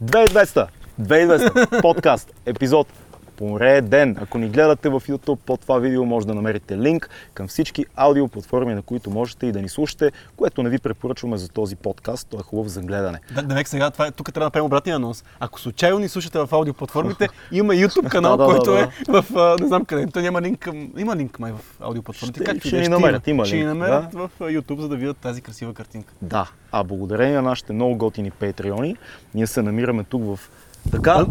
2200! 2200! Подкаст, епизод пореден. Ако ни гледате в YouTube, под това видео може да намерите линк към всички аудиоплатформи, на които можете и да ни слушате, което не ви препоръчваме за този подкаст. Той е хубав за гледане. Да, Демек сега това е, тук трябва да направим обратния анонс. Ако случайно ни слушате в аудиоплатформите, има YouTube канал, Да, да, да, който да. е в не знам къде. Той няма линк към... Има линк май в аудиоплатформите. Ще- Както и ще да е, ни намерят, има. има Ще ни намерят в YouTube, за да видят тази красива картинка. Да, а благодарение на нашите много готини патреони, ние се намираме тук в така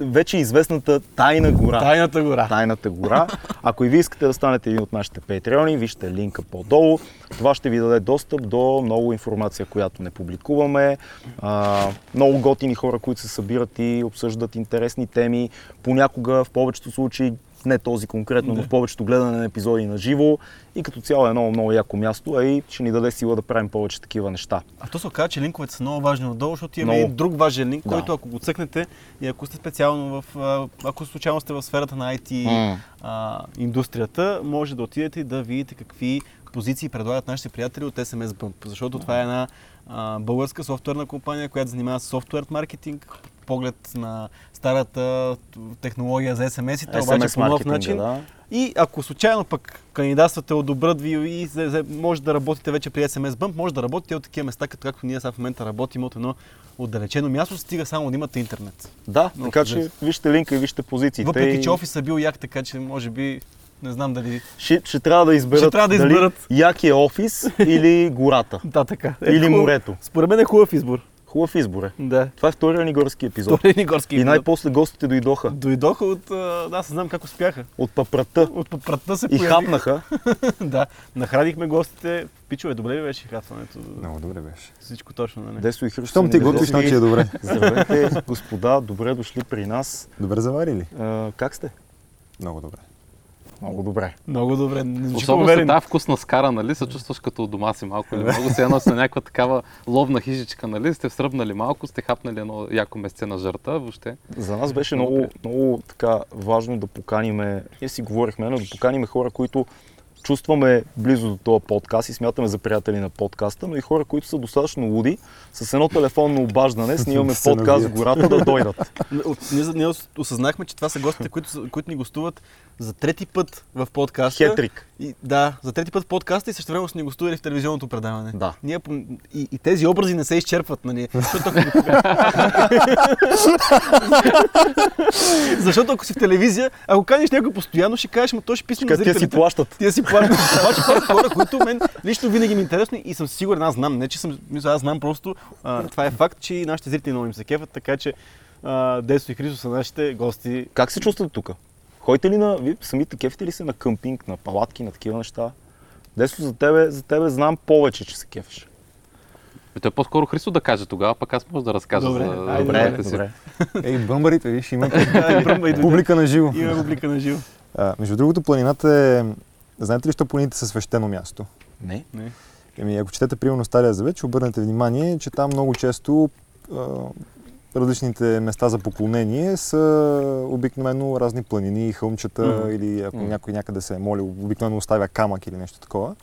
вече известната Тайна гора. Тайната гора. Тайната гора. Ако и вие искате да станете един от нашите патреони, вижте линка по-долу. Това ще ви даде достъп до много информация, която не публикуваме. А, много готини хора, които се събират и обсъждат интересни теми. Понякога, в повечето случаи, не този конкретно, но в повечето гледане на епизоди на живо. И като цяло е много, много яко място, а и ще ни даде сила да правим повече такива неща. А то се оказа, че линковете са много важни отдолу, защото има Много. и друг важен линк, Да. който ако го цъкнете и ако сте специално в, ако случайно сте в сферата на IT М. а, индустрията, може да отидете и да видите какви позиции предлагат нашите приятели от SMS Bump. Защото това е една а, българска софтуерна компания, която занимава с софтуер маркетинг, поглед на старата технология за SMS-ите, обаче по нов начин. Да. И ако случайно пък кандидатствате, одобрят ви и може да работите вече при SMS Bump, може да работите от такива места, като както ние сега в момента работим от едно отдалечено място, стига само да имате интернет. Да, Много така че вижте линка и вижте позициите. Въпреки, и... че офисът е бил як, така че може би не знам дали... Ще, ще трябва да изберат, Ще трябва да дали изберат. якия офис или гората. Да, така. Или хубав- морето. Според мен е хубав избор. Хубав избор е. Да. Това е втория ни горски епизод. Втори ни горски И епизод. най-после гостите дойдоха Дойдоха от... аз не знам как успяха. от папрата От папрата се и появиха. хапнаха. да, нахранихме гостите. Пичове, добре ли беше хапването? Много добре беше. Всичко точно, нали? Десо и Христо. Щом ти готвиш, значи е добре. Здравейте, господа, добре дошли при нас. Добре заварили? А, как сте? Много добре. Много добре. Много добре. Не Особено след тази вкусна скара, нали, се чувстваш като у дома си малко или много. Се едно си на някаква такава ловна хижичка, нали, сте сръбнали малко, сте хапнали едно яко месце на жърта, въобще. За нас беше много, много така важно да поканиме, ние си говорихме, но да поканиме хора, които чувстваме близо до този подкаст и смятаме за приятели на подкаста, но и хора, които са достатъчно луди, с едно телефонно обаждане, снимаме Се подкаст в гората да дойдат. Ние, осъзнахме, че това са гостите, които, които ни гостуват за трети път в подкаста. Хетрик. И, да, за трети път в подкаста и също време ни гостували в телевизионното предаване. Да. Ние, и, и, тези образи не се изчерпват, нали? Защото Защото ако си в телевизия, ако каниш някой постоянно, ще кажеш, ма то ще писне на те си плащат. Тия си плащат. Обаче това са хора, които мен лично винаги ми е интересно и съм сигурен, аз знам, не че съм, аз знам просто, а, това е факт, че нашите зрители много им се кефат, така че Десо и Христо са нашите гости. Как се чувствате тук? Ходите ли на, вие самите кефите ли се на къмпинг, на палатки, на такива неща? Десо, за тебе, за тебе знам повече, че се кефиш. И той по-скоро Христо да каже тогава, пък аз може да разкажа Добре, за айде, Добре, добрете си. добре. Ей, бъмбарите, виж, има публика на живо. Има публика на живо. А, между другото, планината е... Знаете ли, що планините са свещено място? Не. Не. Еми, ако четете примерно Стария Завет, ще обърнете внимание, че там много често а, различните места за поклонение са обикновено разни планини, хълмчета Мгм. или ако някой някъде се е молил, обикновено оставя камък или нещо такова.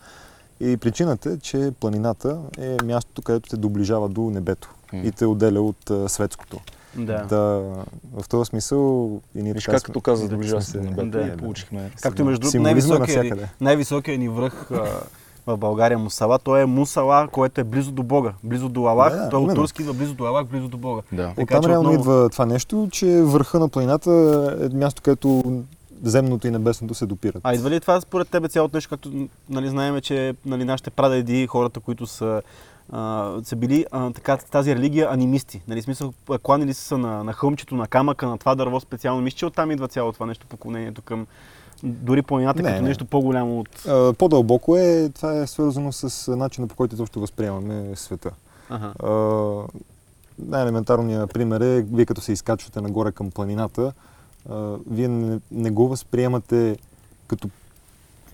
И причината е, че планината е мястото, където те доближава до небето Мгм. и те отделя от а, светското. Да. Да, в този смисъл и ние Виж така как сме- като каза да доближава се- небето Да. и получихме. Както между другото, Символизма най-високият, ни, връх в България Мусала, той е Мусала, което е близо до Бога, близо до Аллах. Да, да, той от именно. турски идва близо до Аллах, близо до Бога. Да. Така Оттам че реално отново- идва това нещо, че върха на планината е място, където земното и небесното се допират. А идва ли това според тебе цялото нещо, както нали, знаем, че нали, нашите прадеди, хората, които са, а, са били а, така, тази религия анимисти. Нали, смисъл, кланили са на, на хълмчето, на камъка, на това дърво специално. Мисля, че оттам идва цялото това нещо, поклонението към дори планината Не, като не. нещо по-голямо от... А, По-дълбоко е, това е свързано с начина по който изобщо възприемаме света. Ага. Най-елементарният пример е, вие като се изкачвате нагоре към планината, а, вие не, не го възприемате като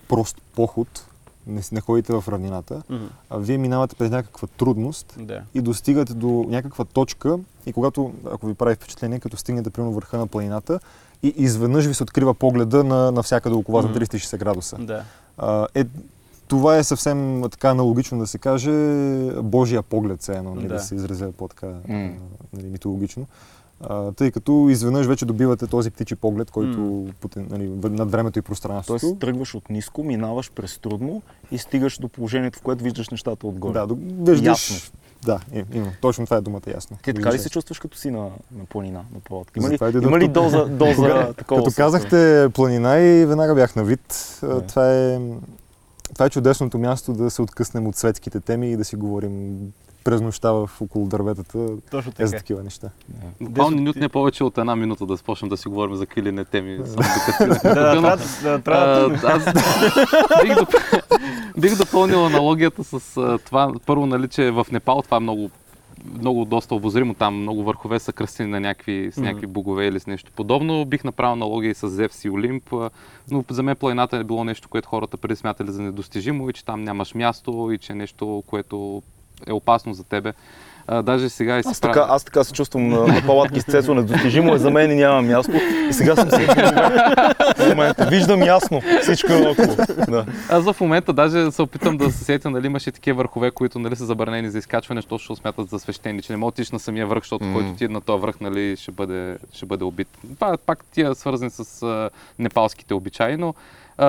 прост поход, не, не ходите в равнината, Мгм. а вие минавате през някаква трудност Да. и достигате до някаква точка и когато, ако ви прави впечатление, като стигнете примерно върха на планината и изведнъж ви се открива погледа на навсякъде около вас на Мгм. 360 градуса. Да. А, е, това е съвсем така аналогично да се каже Божия поглед, все едно, нали, да. Да. се изразя по-така нали, митологично. А, тъй като изведнъж вече добивате този птичи поглед, който потен, нали, над времето и пространството. Тоест тръгваш от ниско, минаваш през трудно и стигаш до положението, в което виждаш нещата отгоре. да, до- виждаш... Ясно. Да, им, именно. Точно това е думата ясно. Ти така ли се чувстваш като си на, на планина, на палатка? Има ли, има ли доза, доза Кога- такова? Като казахте планина и веднага бях на вид. Да. Това е, това е чудесното място да се откъснем от светските теми и да си говорим през нощта в около дърветата Точно е за така. такива неща. Да. Буквално минут не повече от една минута да започнем да си говорим за какви ли не теми. Да, трябва аз бих, доп... бих допълнил аналогията с това. Първо, нали, че в Непал това е много много доста обозримо, там много върхове са кръстени на някакви, с някакви богове или с нещо подобно. Бих направил аналогия и с Зевс и Олимп, но за мен планината е било нещо, което хората преди смятали за недостижимо и че там нямаш място и че е нещо, което е опасно за тебе. А, даже сега и си Аз така, аз така се чувствам на, на палатки с Цецо, недостижимо е за мен и няма място. И сега съм се в момента. Виждам ясно всичко е около. Да. Аз в момента даже се опитам да се сетя, нали имаше такива върхове, които нали, са забранени за изкачване, защото ще смятат за свещени, че не мога да отидеш на самия връх, защото М. който ти е на този връх, нали, ще бъде, ще бъде убит. Това пак тия свързани с а, непалските обичаи, но а,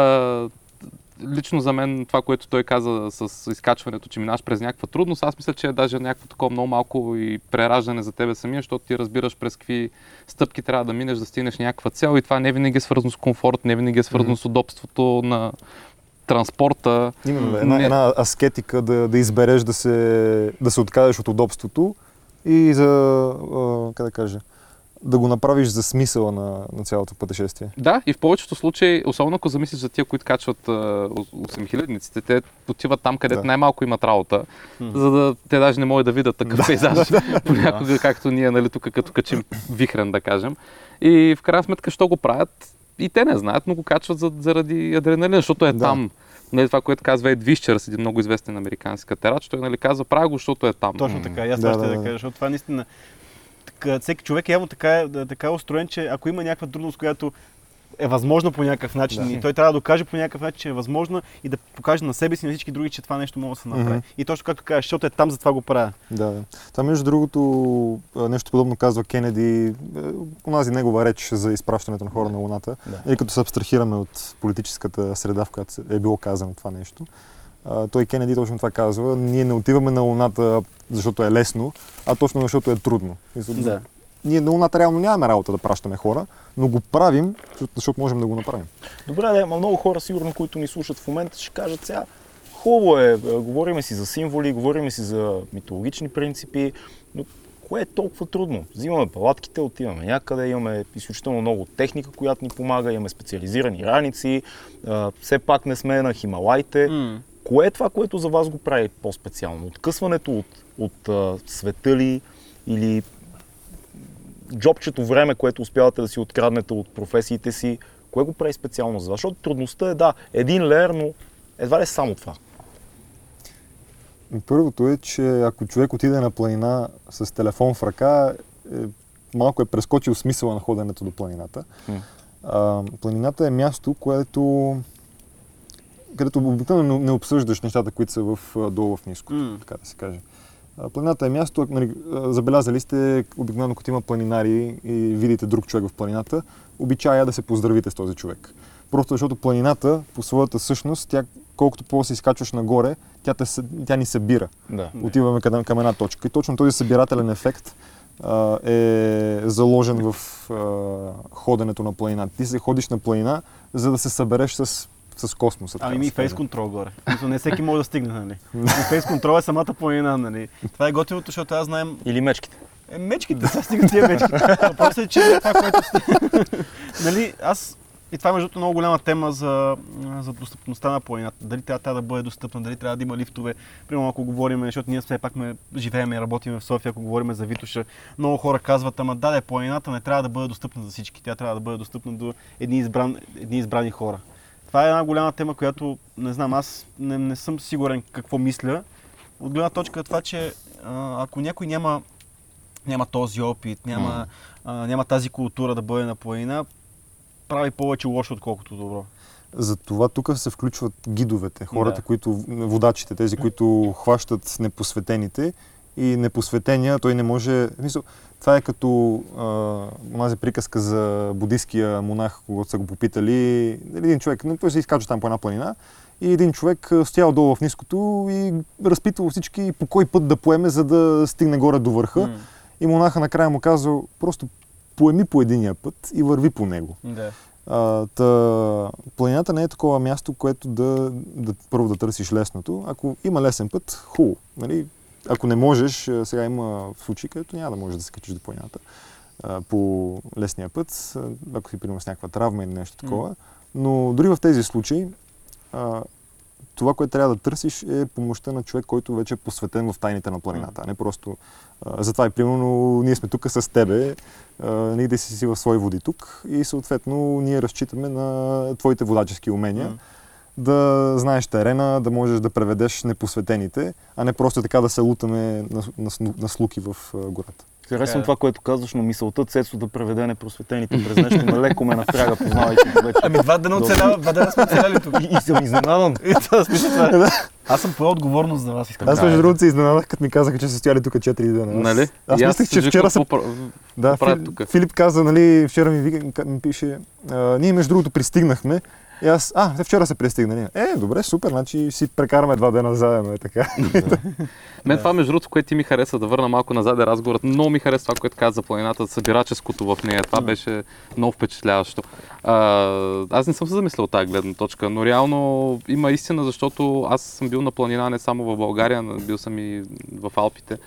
лично за мен това, което той каза с изкачването, че минаш през някаква трудност, аз мисля, че е даже някакво такова много малко и прераждане за тебе самия, защото ти разбираш през какви стъпки трябва да минеш, да стигнеш някаква цел и това не винаги е свързано с комфорт, не винаги е свързано с удобството на транспорта. Именно, бе, една, Не. една аскетика да, да избереш да се, да се откажеш от удобството и за, а, как да кажа, да го направиш за смисъла на, на цялото пътешествие. Да, и в повечето случаи, особено ако замислиш за тия, които качват 8000-ниците, те отиват там, където Да. най-малко имат работа, Мгм. за да те даже не могат да видят такъв пейзаж. Понякога, както ние, нали, тук като качим вихрен, да кажем. И в крайна сметка, що го правят? И те не знаят, но го качват за, заради адреналин, защото е Да. там. Нали, това, което казва Ед Висчерс, един много известен американски катерач, той нали, казва, правя го, защото е там. Точно така. И аз Да, ще да, да, да. кажа, защото това наистина... Всеки човек явно така е, така е устроен, че ако има някаква трудност, която е възможна по някакъв начин Да. и той трябва да докаже по някакъв начин, че е възможна и да покаже на себе си и на всички други, че това нещо може да се направи. Мгм. И точно както кажеш, защото е там, затова го правя. Да, да. Между другото, нещо подобно казва Кенеди, е, онази негова реч за изпращането на хора на Луната. Да. И като се абстрахираме от политическата среда, в която е било казано това нещо, той Кенеди точно това казва. Ние не отиваме на Луната, защото е лесно, а точно защото е трудно. За- Ние на Луната реално нямаме работа да пращаме хора, но го правим, защото- можем да го направим. Добре, да, ама много хора сигурно, които ни слушат в момента, ще кажат сега, хубаво е, е, говориме си за символи, говориме си за митологични принципи, но кое е толкова трудно? Взимаме палатките, отиваме някъде, имаме изключително много техника, която ни помага, имаме специализирани раници, все пак не сме на Хималайте. М. Кое е това, което за вас го прави по-специално? Откъсването от, от а, света ли или джобчето време, което успявате да си откраднете от професиите си, кое го прави специално за вас? Защото трудността е, да, един леер, но едва ли е само това. Първото е, че ако човек отиде на планина с телефон в ръка, е, малко е прескочил смисъла на ходенето до планината. М. А, планината е място, което където обикновено не, не обсъждаш нещата, които са в, долу в ниско, М. така да се каже. Планината е място, нали, забелязали сте, обикновено като има планинари и видите друг човек в планината, обичая да се поздравите с този човек. Просто защото планината, по своята същност, тя колкото по-се изкачваш нагоре, тя, те, тя ни събира. Да. Отиваме към, към една точка. И точно този събирателен ефект а, е заложен в а, ходенето на планина. Ти се ходиш на планина, за да се събереш с, с космоса. Ами да ми фейс контрол горе. Мисля, не всеки може да стигне, нали? И фейс контрол е самата планина, нали? Това е готиното, защото аз знаем Или мечките. Е, мечките, сега стигат тия мечки. Въпросът е, че това, което сте... нали, аз... И това е между много голяма тема за, за достъпността на планината. Дали тя трябва да бъде достъпна, дали трябва да има лифтове. Примерно ако говорим, защото ние все пак ме живеем и работим в София, ако говорим за Витоша, много хора казват, ама да, де, планината не трябва да бъде достъпна за всички. Тя трябва да бъде достъпна до едни, избран, едни избрани хора. Това е една голяма тема, която не знам, аз не, не съм сигурен какво мисля. От гледна точка на това, че ако някой няма няма този опит, няма, а, няма тази култура да бъде на планина, прави повече лошо, отколкото добро. Затова тук се включват гидовете, хората, Да. които, водачите, тези, които хващат непосветените и непосветения, той не може... в Смисъл, това е като а, онази приказка за буддийския монах, когато са го попитали. Един човек, той се изкачва там по една планина и един човек стоял долу в ниското и разпитвал всички по кой път да поеме, за да стигне горе до върха. М, И монаха накрая му казал, просто поеми по единия път и върви по него. Да. А, та, планината не е такова място, което да, да първо да търсиш лесното. Ако има лесен път, хубаво. Нали? Ако не можеш, сега има случаи, където няма да можеш да се качиш до планината по лесния път, ако си примерно с някаква травма или нещо такова. Но дори в тези случаи, това, което трябва да търсиш е помощта на човек, който вече е посветен в тайните на планината, а не просто... А, затова и примерно ние сме тук с тебе, ние да си си в свои води тук и съответно ние разчитаме на твоите водачески умения. М. Да знаеш терена, да можеш да преведеш непосветените, а не просто така да се лутаме на, на, на слуки в гората. Харесвам Така е. това, което казваш, но мисълта Цецо да преведе непросветените през нещо ме леко ме напряга, познавайки го вече. Ами два дена оцелява, два дена сме оцеляли тук. И, и съм изненадан. И това, смисъл, това е. Аз съм поел отговорност за вас, искам Аз между другото се изненадах, като ми казаха, че са стояли тук 4 дена. Аз, Нали? аз И мислех, че вчера са какво пра- Да, Филип, тук? Филип каза, нали, вчера ми, вика, ми пише, а, ние между другото пристигнахме. И аз, а, те вчера са пристигнали. Е, добре, супер, значи си прекараме два дена заедно, е така. Мен това, между другото, което ти ми хареса да върна малко назад е разговорът. Много ми хареса това, което каза за планината, събираческото в нея. Това беше много впечатляващо. А, аз не съм се замислял тази гледна точка, но реално има истина, защото аз съм бил на планина не само в България, бил съм и в Алпите.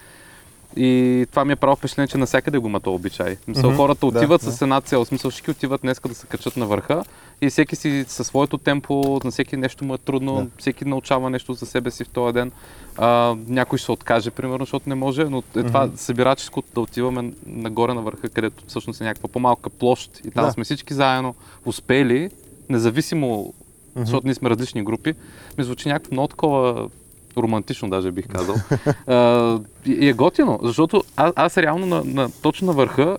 И това ми е право впечатление, че навсякъде го има този обичай. Мисъл, Мгм, хората отиват да. с една цел. Смисъл, всички отиват днеска да се качат на върха и всеки си със своето темпо, на всеки нещо му е трудно, Да. всеки научава нещо за себе си в този ден. А, някой ще се откаже, примерно, защото не може, но е това събираческото да отиваме нагоре на върха, където всъщност е някаква по-малка площ и там Да. сме всички заедно успели, независимо, защото ние сме различни групи, ми звучи някакво много такова романтично даже бих казал. а, и е готино, защото аз, аз реално на, на, точно на върха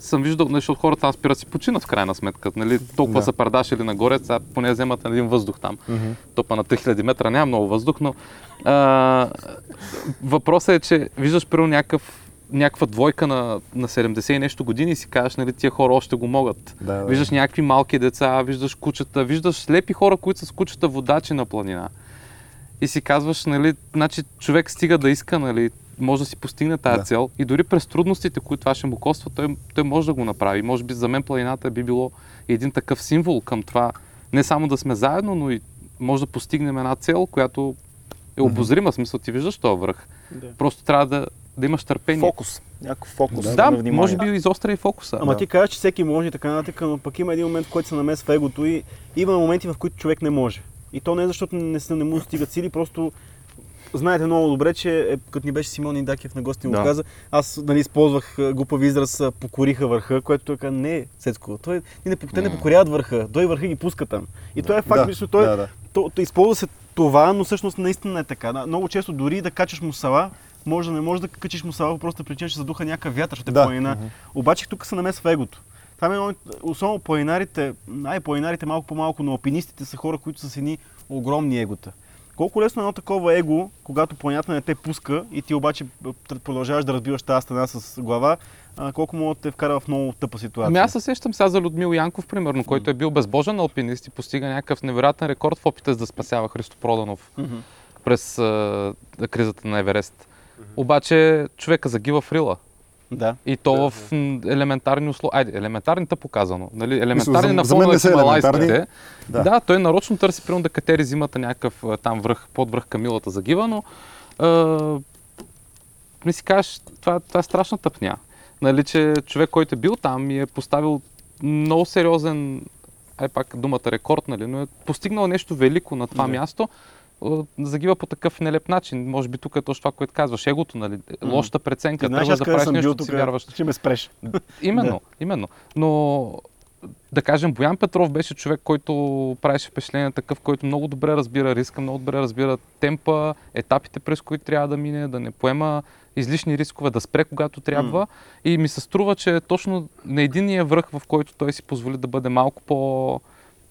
съм виждал, защото хората там спират си починат в крайна сметка. Нали, толкова Да. са пардашили нагоре, сега поне вземат един въздух там. Топа на 3000 метра няма много въздух, но а, въпросът е, че виждаш първо някакъв някаква двойка на, на 70 и нещо години и си казваш, нали, тия хора още го могат. Да, да. Виждаш някакви малки деца, виждаш кучета, виждаш слепи хора, които са с кучета водачи на планина. И си казваш, нали, значи човек стига да иска, нали, може да си постигне тази Да. цел и дори през трудностите, които това ще му коства, той, той може да го направи. Може би за мен планината би било един такъв символ към това, не само да сме заедно, но и може да постигнем една цел, която е обозрима, смисъл ти виждаш този връх. Да. Просто трябва да, да имаш търпение. Фокус. Някакъв фокус Да, да може би изостря и фокуса. Ама Да. ти казваш, че всеки може и така нататък, но пък има един момент, в който се намесва егото и има моменти, в които човек не може. И то не е защото не, не му стигат сили, просто знаете много добре, че е, като ни беше Симон Индакев на гости му Да. каза, аз нали, използвах глупав израз покориха върха, което той каза, не, Сецко, той, не, те не покоряват върха, той върха ги пуска там. И той е факт, Да, мисля, той, да, да. То, то, използва се това, но всъщност наистина е така. Да, много често дори да качаш мусала, може да не можеш да качиш мусала по простата причина, че задуха някакъв вятър, защото е Да. планина. Обаче тук се намесва егото. Там е едно, особено планинарите, най планинарите малко по-малко, но алпинистите са хора, които са с едни огромни егота. Колко лесно е едно такова его, когато планината не те пуска и ти обаче п- продължаваш да разбиваш тази стена с глава, колко мога да те вкара в много тъпа ситуация. Ами аз се сещам сега за Людмил Янков, примерно, който е бил безбожен алпинист и постига някакъв невероятен рекорд в опита да спасява Христо Проданов през а, кризата на Еверест. Обаче човека загива в Рила. Да. И то в м, елементарни условия. Айде, елементарните показано. Нали? за- Елементарни на за мен фона на елементарни. хималайските. Да. Да. той нарочно търси примерно да катери зимата някакъв там връх, под връх Камилата загива, но а, ми си кажеш, това, това е страшна тъпня. Нали, че човек, който е бил там и е поставил много сериозен, ай пак думата рекорд, нали, но е постигнал нещо велико на това Да. място, загива по такъв нелеп начин. Може би тук е точно това, което казваш, егото, нали, лошата Ти преценка, знаеш, тръгваш аз да правиш нещо, тук, си вярваш. ще ме спреш. Именно, именно. Но да кажем, Боян Петров беше човек, който правеше впечатление такъв, който много добре разбира риска, много добре разбира темпа, етапите, през които трябва да мине, да не поема излишни рискове, да спре когато трябва. И ми се струва, че точно на единия връх, в който той си позволи да бъде малко по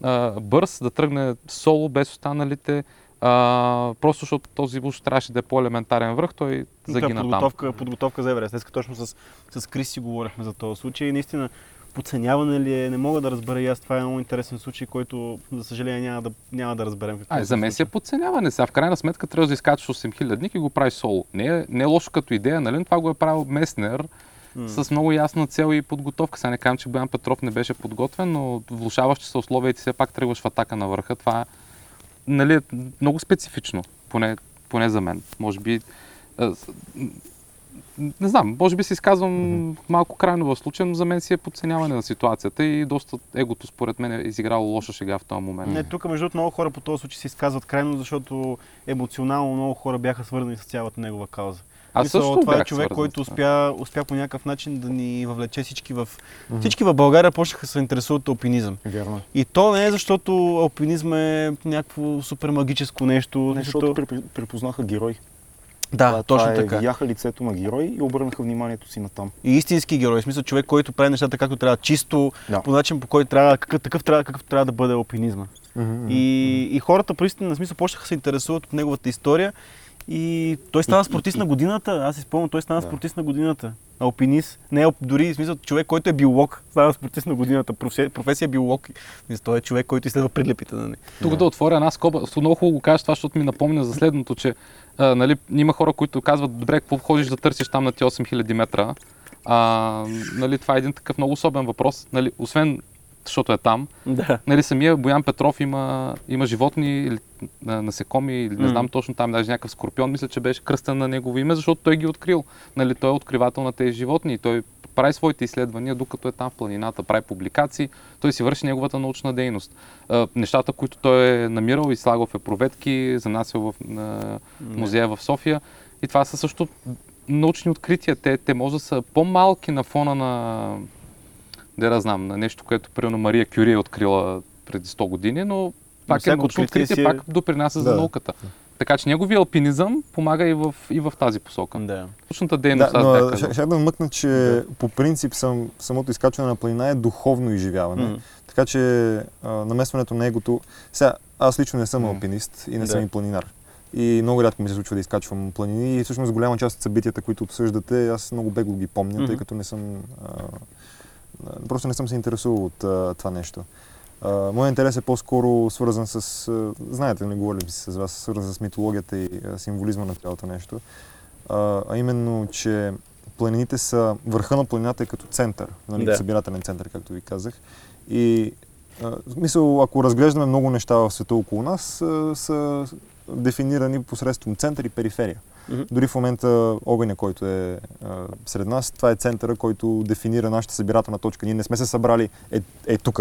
а, бърз, да тръгне соло без останалите. А, просто защото този уж трябваше да е по-елементарен връх, той загина подготовка, там. Подготовка за Еверест. Днес точно с, с Крис си говорихме за този случай и наистина подценяване ли е, не мога да разбера и аз. Това е много интересен случай, който, за съжаление, няма да, няма да разберем. Ай, за мен си е подценяване. Сега в крайна сметка трябва да изкачаш 8000 дни и го правиш соло. Не е, не е лошо като идея, нали? Това го е правил Меснер mm. с много ясна цел и подготовка. Сега не казвам, че Боян Петров не беше подготвен, но влушаващи се условия и ти все пак тръгваш в атака на върха. Това нали, е много специфично, поне, поне за мен. Може би не знам, може би се изказвам mm-hmm. малко крайно в случая, но за мен си е подценяване на ситуацията и доста егото според мен е изиграло лоша шега в този момент. Не, тук между другото много хора по този случай се изказват крайно, защото емоционално много хора бяха свързани с цялата негова кауза. Аз Мисъл, също това е човек, който успя, успя по някакъв начин да ни въвлече всички в... Mm-hmm. Всички в България почнаха да се интересуват от алпинизъм. Вярно. И то не е защото алпинизъм е някакво супер магическо нещо. Не, защото припознаха герой. Да, това, точно това е, така. Видяха лицето на герой и обърнаха вниманието си на там. И истински герой, в смисъл човек, който прави нещата както трябва, чисто, Да. по начин по който трябва, какъв, такъв трябва, какъв трябва да бъде алпинизма. Mm-hmm. И, и хората, наистина, на смисъл, почнаха се интересуват от неговата история. И той стана спортист на годината. Аз си спомням, той стана Да. спортист на годината. Алпинист. Не, дори в смисъл човек, който е биолог, стана спортист на годината. Професия, професия биолог. Мисля, Той е човек, който изследва придлепите. Нали? Тук да отворя една скоба, много хубаво го кажеш това, защото ми напомня за следното, че а, нали, има хора, които казват, добре, какво ходиш да търсиш там на ти 8000 метра. А, нали, това е един такъв много особен въпрос. Нали, освен защото е там. Да. Нали, самия Боян Петров има, има животни, или, насекоми, или не знам точно там, даже някакъв скорпион, мисля, че беше кръстен на негово име, защото той ги е открил. Нали, той е откривател на тези животни и той прави своите изследвания, докато е там в планината, прави публикации, той си върши неговата научна дейност. А, нещата, които той е намирал и слагал в епроветки, занасял в на музея в София. И това са също научни открития. Те, те може да са по-малки на фона на, да я знам, на нещо, което примерно Мария Кюри е открила преди 100 години, но пак е всяко научно откритие си е- пак допринася за Да. науката. Така че неговия алпинизъм помага и в, и в тази посока. да. Научната дейност, Да, аз но ще, ще да вмъкна, че по принцип съм, самото изкачване на планина е духовно изживяване. М. Така че а, намесването на егото... Сега, аз лично не съм М. алпинист и не Да. съм и планинар. И много рядко ми се случва да изкачвам планини и всъщност голяма част от събитията, които обсъждате, аз много бегло ги помня, Мгм. тъй като не съм... А, просто не съм се интересувал от а, това нещо. Моят интерес е по-скоро свързан с... А, знаете, не говорим си с вас, свързан с митологията и а, символизма на цялото нещо. А, именно, че планините са... Върха на планината е като център, нали, Да. събирателен център, както ви казах. И в смисъл, ако разглеждаме много неща в света около нас, са дефинирани посредством център и периферия. Мгм. Дори в момента огъня, който е а, сред нас, това е центъра, който дефинира нашата събирателна точка. Ние не сме се събрали е, е тук,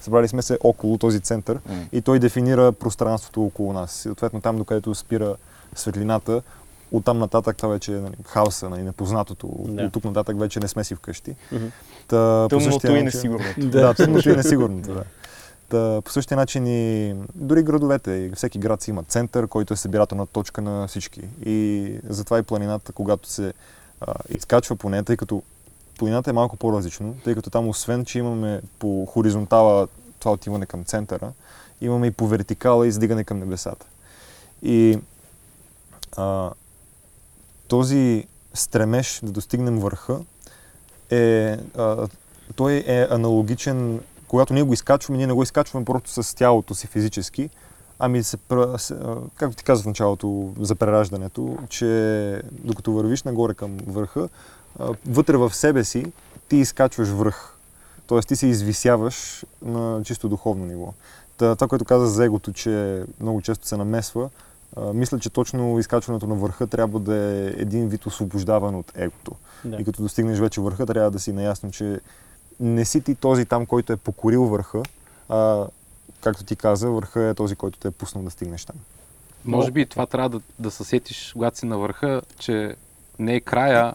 събрали сме се около този център М. и той дефинира пространството около нас. Съответно там, докъдето спира светлината, оттам нататък това вече е нали, хаоса, нали, непознатото. Да. От тук нататък вече не сме си вкъщи. Та, по Тъмното и несигурното. да, тъмното и несигурното, да. По същия начин и дори градовете, и всеки град си има център, който е събирателна точка на всички. И затова и планината, когато се а, изкачва по нея, тъй като планината е малко по-различно, тъй като там освен, че имаме по хоризонтала това отиване към центъра, имаме и по вертикала издигане към небесата. И а, този стремеж да достигнем върха е, а, той е аналогичен, когато ние го изкачваме, ние не го изкачваме просто с тялото си физически, ами се, както ти казах в началото за прераждането, че докато вървиш нагоре към върха, вътре в себе си ти изкачваш връх. Тоест ти се извисяваш на чисто духовно ниво. Та, това, което каза за егото, че много често се намесва, а, мисля, че точно изкачването на върха трябва да е един вид освобождаване от егото. Да. И като достигнеш вече върха, трябва да си наясно, че не си ти този там, който е покорил върха, а, както ти каза, върха е този, който те е пуснал да стигнеш там. Може би това трябва да, да се сетиш, когато си на върха, че не е края,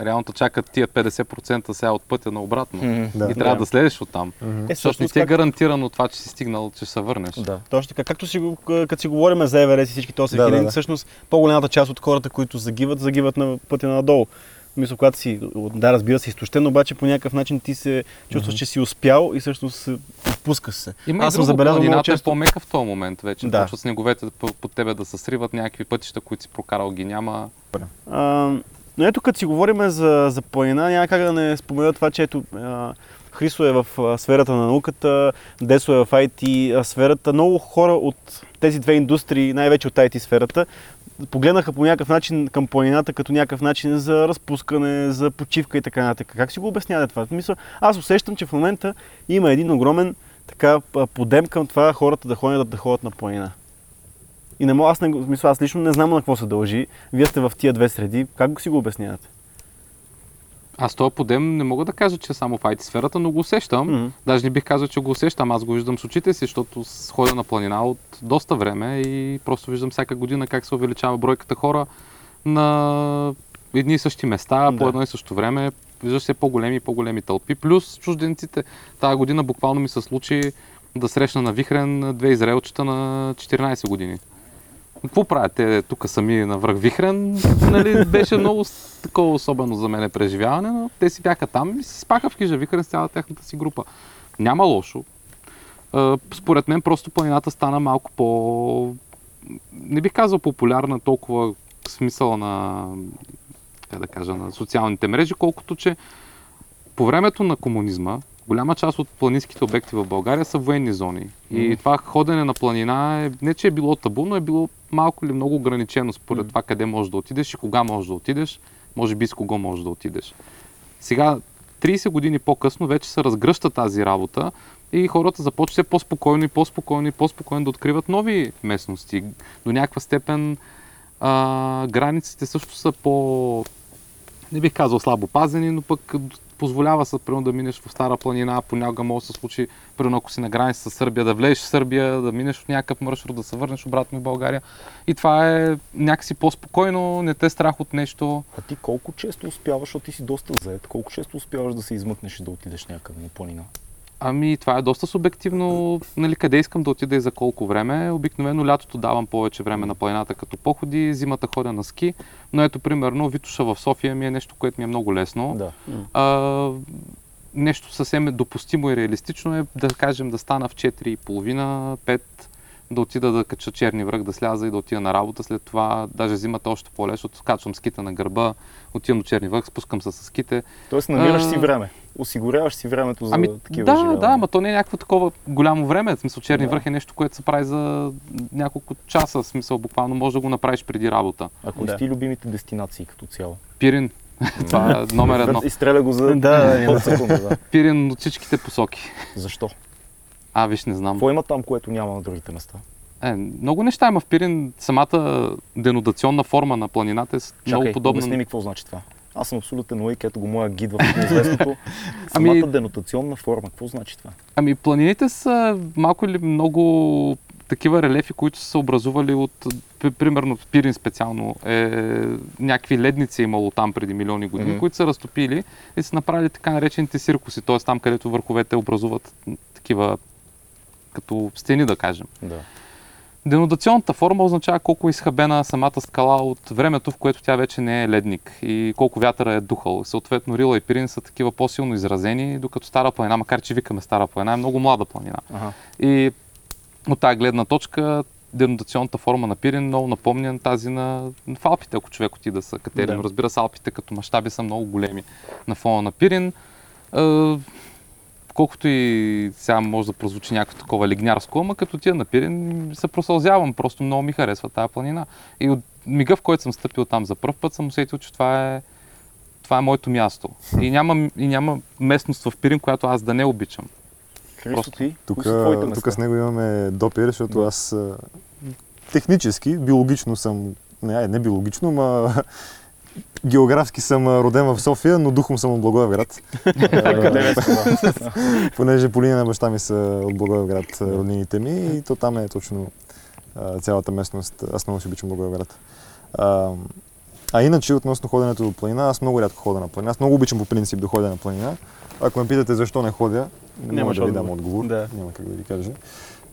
реално те чакат тия 50% сега от пътя на обратно. М. Да. И трябва да, следеш оттам. Е, Защото не ти е как- гарантирано това, че си стигнал, че се върнеш. Да. Точно така. Както си, го- като си говорим за Еверест и всички този Да, да, хиляди, да. всъщност по-голямата част от хората, които загиват, загиват на пътя надолу. Мисля, когато си, да, разбира се, изтощен, обаче по някакъв начин ти се чувстваш, че си успял и всъщност разпуска се. Има Аз съм забелязал много планината често. е по-мека в този момент вече. Да. Почват снеговете по- под тебе да се сриват, някакви пътища, които си прокарал ги няма. А, но ето като си говорим за, за планина, няма как да не спомена това, че ето а, Хрисо е в а, сферата на науката, Десо е в IT сферата. Много хора от тези две индустрии, най-вече от IT сферата, погледнаха по някакъв начин към планината като някакъв начин за разпускане, за почивка и така нататък. Как си го обяснявате това? Смисъл, аз усещам, че в момента има един огромен така подем към това хората да ходят да ходят на планина. И не мога, аз, не, смисъл, аз лично не знам на какво се дължи. Вие сте в тия две среди. Как го си го обяснявате? Аз този подем не мога да кажа, че е само в IT сферата, но го усещам. Мгм. Даже не бих казал, че го усещам. Аз го виждам с очите си, защото ходя на планина от доста време и просто виждам всяка година как се увеличава бройката хора на едни и същи места, Да. по едно и също време. Виждаш все по-големи и по-големи тълпи. Плюс чужденците. Тая година буквално ми се случи да срещна на Вихрен две израелчета на 14 години. Какво правят те тук сами на връх Вихрен? Нали, беше много такова особено за мен преживяване, но те си бяха там и си спаха в хижа Вихрен с цялата тяхната си група. Няма лошо. Според мен просто планината стана малко по... Не бих казал популярна толкова смисъла на, как да кажа, на социалните мрежи, колкото че по времето на комунизма голяма част от планинските обекти в България са военни зони. И това ходене на планина е, не че е било табу, но е било малко или много ограничено според това къде можеш да отидеш и кога можеш да отидеш, може би с кого можеш да отидеш. Сега, 30 години по-късно, вече се разгръща тази работа и хората започват по-спокойно и по-спокойно и по-спокойно да откриват нови местности. До някаква степен а, границите също са по... Не бих казал слабо пазени, но пък позволява се, примерно, да минеш в Стара планина, понякога може да се случи, примерно, ако си на граница с Сърбия, да влезеш в Сърбия, да минеш от някакъв маршрут, да се върнеш обратно в България. И това е някакси по-спокойно, не те е страх от нещо. А ти колко често успяваш, защото ти си доста заед, колко често успяваш да се измъкнеш и да отидеш някъде на планина? Ами, това е доста субективно, нали, къде искам да отида и за колко време. Обикновено лятото давам повече време на планината като походи, зимата ходя на ски, но ето примерно Витуша в София ми е нещо, което ми е много лесно. Да. А, нещо съвсем допустимо и реалистично е да кажем да стана в 4.30, 5, да отида да кача черни връх, да сляза и да отида на работа. След това, даже зимата още по-лесно, качвам скита на гърба, отивам до черни връх, спускам се с ските. Тоест намираш си А, време. Осигуряваш си времето за Ами, такива да, изживявания. да, ама то не е някакво такова голямо време. В смисъл, черни Да. връх е нещо, което се прави за няколко часа. В смисъл, буквално може да го направиш преди работа. А кои Да. ти любимите дестинации като цяло? Пирин. Това е номер едно. Изстреля го за Да, секунда, да. Пирин от всичките посоки. Защо? А, виж, не знам. Какво има там, което няма на другите места? Е, много неща има в Пирин. Самата денудационна форма на планината е с- много Чакай, подобна. обясни ми какво значи това. Аз съм абсолютен лаик, ето го моя гид в неизвестното. Ами- Самата денотационна форма, какво значи това? Ами планините са малко или много такива релефи, които са се образували от, при- примерно в Пирин специално, е, някакви ледници е имало там преди милиони години, Мгм. които са разтопили и са направили така наречените циркуси, т.е. там, където върховете образуват такива като стени, да кажем. Да. Денудационната форма означава колко е изхабена самата скала от времето, в което тя вече не е ледник и колко вятъра е духал. Съответно, Рила и Пирин са такива по-силно изразени, докато Стара планина, макар че викаме Стара планина, е много млада планина. Ага. И от тази гледна точка денудационната форма на Пирин много напомня тази на, в Алпите, ако човек отида са катерим. Да. Да. Разбира се, Алпите като мащаби са много големи на фона на Пирин. Колкото и сега може да прозвучи някакво такова лигнярско, ама като тия на Пирин се просълзявам, просто много ми харесва тази планина. И от мига, в който съм стъпил там за първ път, съм усетил, че това е, това е моето място. И няма, и няма местност в Пирин, която аз да не обичам. Христо, Просто ти? Тук, тук с него имаме допир, защото Да. аз технически, биологично съм, не, не биологично, ма географски съм роден в София, но духом съм от Благоевград. Къде е това? Понеже по линия на баща ми са от Благоевград роднините ми и то там е точно цялата местност. Аз много си обичам Благоевград. А, иначе, относно ходенето до планина, аз много рядко ходя на планина. Аз много обичам по принцип да ходя на планина. Ако ме питате защо не ходя, няма Нямаш да ви дам отговор. Да. Няма как да ви кажа.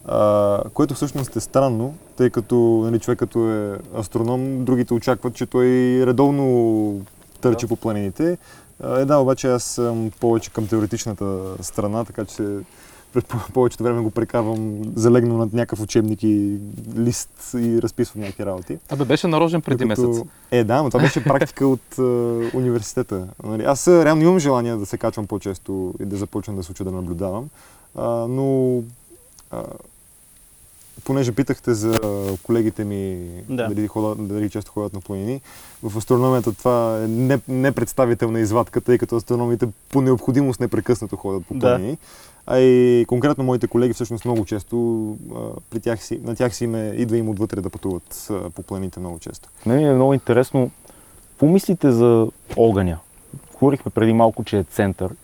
А, което всъщност е странно, тъй като нали, човек като е астроном, другите очакват, че той редовно търчи Да. по планините. А, Е, да, обаче аз съм повече към теоретичната страна, така че през повечето време го прекарвам залегнал над някакъв учебник и лист и разписвам някакви работи. Абе, беше нарожен преди Докато- месец. Е, да, но това беше практика от а, университета. Нали, Аз реално имам желание да се качвам по-често и да започвам да се уча да наблюдавам, а, но а, понеже питахте за колегите ми, Да. дали, ходят, дали често ходят на планини, в астрономията това е не, непредставителна извадка, тъй като астрономите по необходимост непрекъснато ходят по Да. планини. А и конкретно моите колеги всъщност много често, а, при тях си, на тях си им е, идва им отвътре да пътуват а, по планините много често. Мен ми е много интересно. Какво мислите за огъня? Говорихме преди малко, че е център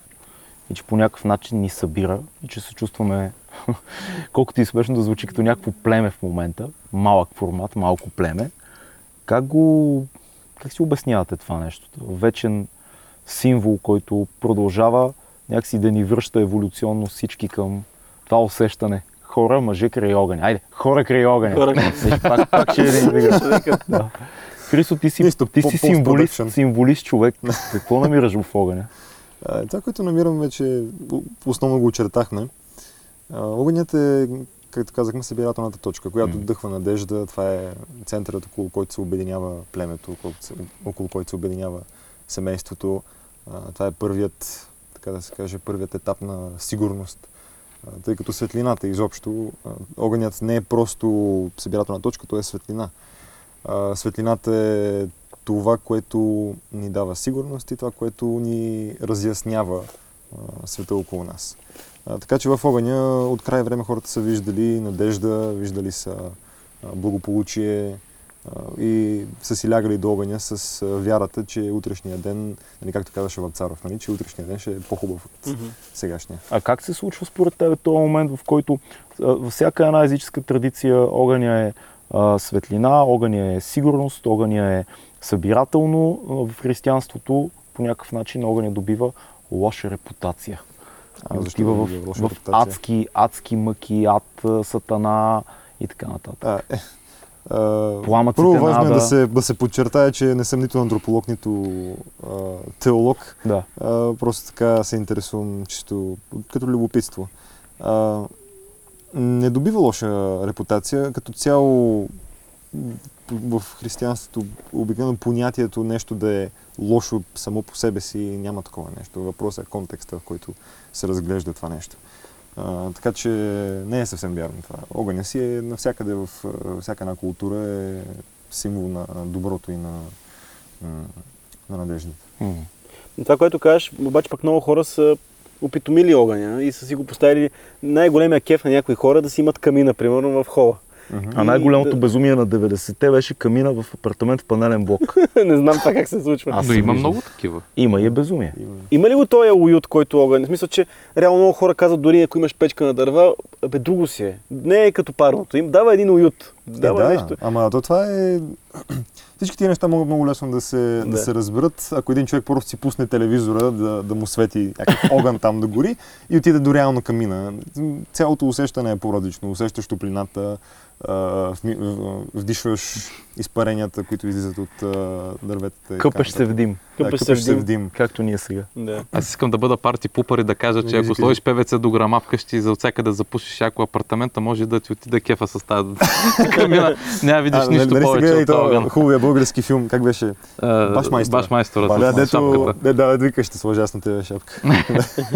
и че по някакъв начин ни събира и че се чувстваме, колкото и смешно да звучи, като някакво племе в момента, малък формат, малко племе. Как го, как си обяснявате това нещо? Вечен символ, който продължава някакси да ни връща еволюционно всички към това усещане. Хора, мъже край огъня. Айде, хора край огъня. Хора. Виж, пак, пак ще е един. Да. Христо, ти си, Нищо, ти си символист, символист човек. Какво намираш в огъня? Това, което намирам вече, о- основно го очертахме. Огънят е, както казахме, събирателната точка, която Мгм. вдъхва надежда. Това е центърът, около който се обединява племето, около, около който се обединява семейството. Това е първият, така да се каже, първият етап на сигурност. Тъй като светлината изобщо, огънят не е просто събирателна точка, то е светлина. Светлината е това, което ни дава сигурност и това, което ни разяснява света около нас. А, така че в огъня от край време хората са виждали надежда, виждали са благополучие а, и са си лягали до огъня с вярата, че утрешния ден, нали, както казваше Вапцаров, нали, че утрешния ден ще е по-хубав от сегашния. А как се случва според тебе този момент, в който във всяка една езическа традиция огъня е а, светлина, огъня е сигурност, огъня е събирателно. В християнството по някакъв начин огъня добива лоша репутация. Защо в, в репутация? адски, адски мъки, ад, сатана и така нататък. А, е, Пламъците първо важно е да се, да се подчертая, че не съм нито антрополог, нито а, теолог. Да. А, просто така се интересувам чисто като любопитство. А, не добива лоша репутация. Като цяло в християнството обикновено понятието нещо да е лошо само по себе си няма такова нещо. Въпросът е контекста, в който се разглежда това нещо. А, така че не е съвсем вярно това. Огъня си е навсякъде в всяка една култура е символ на доброто и на, на надеждата. М. Това, което кажеш, обаче пък много хора са опитомили огъня и са си го поставили най-големия кеф на някои хора да си имат камина, примерно в хола. А най-голямото безумие на 90-те беше камина в апартамент в панелен блок. не знам това как се случва. Аз Но има много такива. Има и е безумие. Има. Има ли го този уют, който е огън? В смисъл, че реално много хора казват, дори ако имаш печка на дърва, бе, друго си е. Не е като парното. Им дава един уют. Дава е, да, нещо. ама то това е... Всички тия неща могат много лесно да се, да. Да. се разберат, ако един човек просто си пусне телевизора да, да му свети някакъв огън там да гори и отиде до реално камина. Цялото усещане е по-различно. Усещаш топлината, вдишваш изпаренията, които излизат от дърветата. така се в нататък. Дим, Да, къпеш в дим. както ние сега. Да. Аз искам да бъда парти пупър и да кажа, че ако сложиш певеца до грама вкъщи и за отсяка да запушиш някой апартамента, може да ти отида кефа с тази камина. Няма да видиш А, нищо нали повече от огън. хубавия български филм, как беше? Башмайстора. Башмайстора Да, дето, да, да, вика, ще сложа аз на тебе шапка.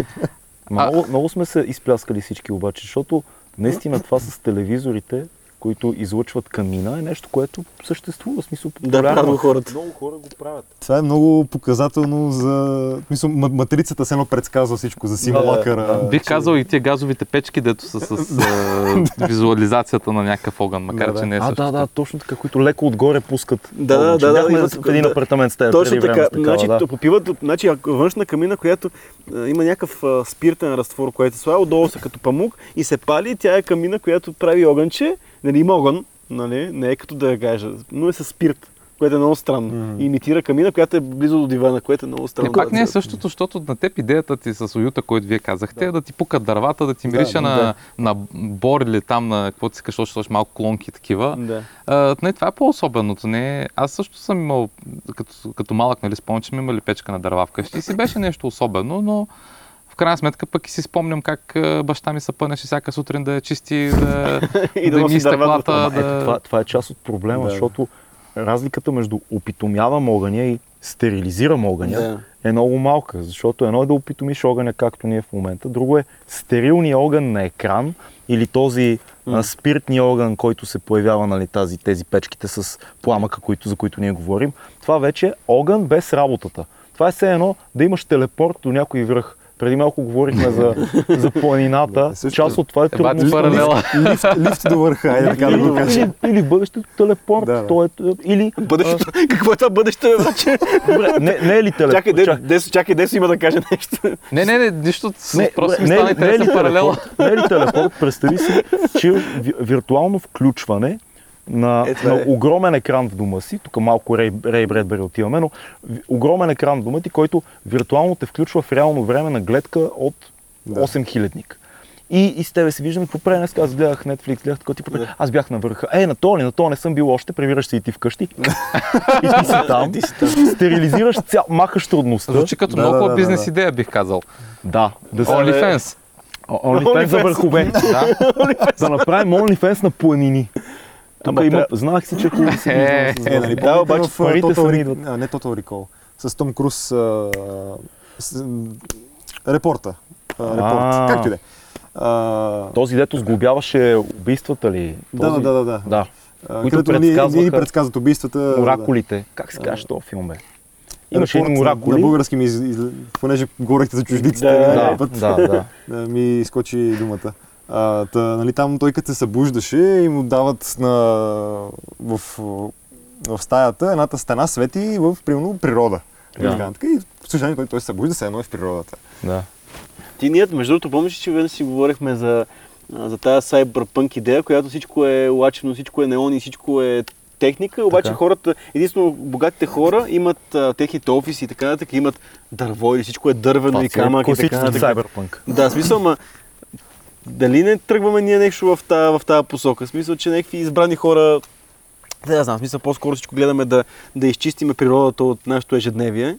Много, много сме се изпляскали всички обаче, защото наистина това с телевизорите, които излъчват камина, е нещо, което съществува. В смисъл, Да, правилно хората. Много хора го правят. Това е много показателно за... В смисъл, ма- матрицата се едно предсказва всичко за симулакъра. Бих че- казал и тия газовите печки, дето са с а, визуализацията на някакъв огън, макар Да, че да. не е А, също. да, да, точно така, които леко отгоре пускат. Да, да, да, да, имат- в един да. апартамент с теб Точно така. Значи, да. да. попиват, значи, ако външна камина, която а, има някакъв а, спиртен разтвор, който се слага, отдолу са като памук и се пали, тя е камина, която прави огънче, нали, има огън, нали, не е като да я кажа, но е с спирт, което е много странно. Мгм. И имитира камина, която е близо до дивана, което е много странно. И пак не е да, същото, защото на теб идеята ти с уюта, който вие казахте, е да ти пукат дървата, да ти Да, мирише да, на, да. на бор или там на какво ти кажеш, сложиш малко клонки такива. Да. А, не, това е по-особеното. Не, аз също съм имал, като, като малък, нали, спомням, че сме имали печка на дърва вкъщи и си беше нещо особено, но крайна сметка пък и си спомням как баща ми се пънеше всяка сутрин да я чисти, да, И да да ми стъклата, да... Ето, това, това е част от проблема, Да. защото разликата между опитомявам огъня и стерилизирам огъня Да. е много малка, защото едно е да опитомиш огъня, както ние в момента, друго е стерилния огън на екран или този а, спиртния огън, който се появява, нали, тази, тези печките с пламъка, които, за които ние говорим. Това вече е огън без работата. Това е все едно да имаш телепорт до някой връх. Преди малко говорихме за, за планината. Да, също. Част от това е Е, трудността. паралела. Лифт, лифт до върха, айде така да го кажем. Или, или бъдещето телепорт. Да, да. То е, или, Бъдещето. Какво е това бъдеще, не, не е ли телепорт? Чакай, де- Чак- Десо, чакай, Десо има да каже нещо. Не, не, не, нищо, Не, просто ми не, не, не, е ли паралела. телепорт? Не е ли телепорт? Представи си, че ви- виртуално включване на, Е, на е. огромен екран в дома си, тук малко Рей, Рей Бредбери отиваме, но огромен екран в дома ти, който виртуално те включва в реално време на гледка от Да. 8 хилядник. И, и с тебе се виждаме, какво правя днес? Аз гледах Netflix, гледах такова типа. Аз бях на върха. Е, на то ли, на то не съм бил още, прибираш се и ти вкъщи. и ти си там, стерилизираш цял, махаш трудността. Звучи като Да, много да, да, бизнес да. идея, бих казал. Да, да OnlyFans. OnlyFans за върхове. да. да направим OnlyFans на планини. Тук има, трябва- знах си, че хубаво се Е, Е, нали, да, обаче в парите Total, сами Re- идват. не Total Recall, с Том Круз а, с, м, репорта. А, репорт, както и да е. Този, дето сглобяваше убийствата ли? Да, да, да, да. да. които ни, ни, ни предсказваха предсказват убийствата. Оракулите. Как се казваш този филм, бе? Имаше един на- оракули. На български ми, понеже говорихте за чуждиците, Да, да, Да, път, да, да. ми изкочи думата. А, та, нали, там той като се събуждаше и му дават на, в, в стаята едната стена свети в примерно природа. Да. И в съжаление той, той се събужда се едно е в природата. да. Ти ние, между другото, помниш, че веднъж си говорихме за, за тази сайбърпънк идея, която всичко е лачено, всичко е неон и всичко е техника, обаче Така. хората, единствено богатите хора имат а, техните офиси и така нататък, имат дърво или всичко е дървено и Това си е камък и така нататък. сайберпънк. Да, смисъл, ма дали не тръгваме ние нещо в тази, в тази посока? Смисъл, че някакви избрани хора, да я знам, смисъл по-скоро всичко гледаме да, да изчистиме природата от нашето ежедневие,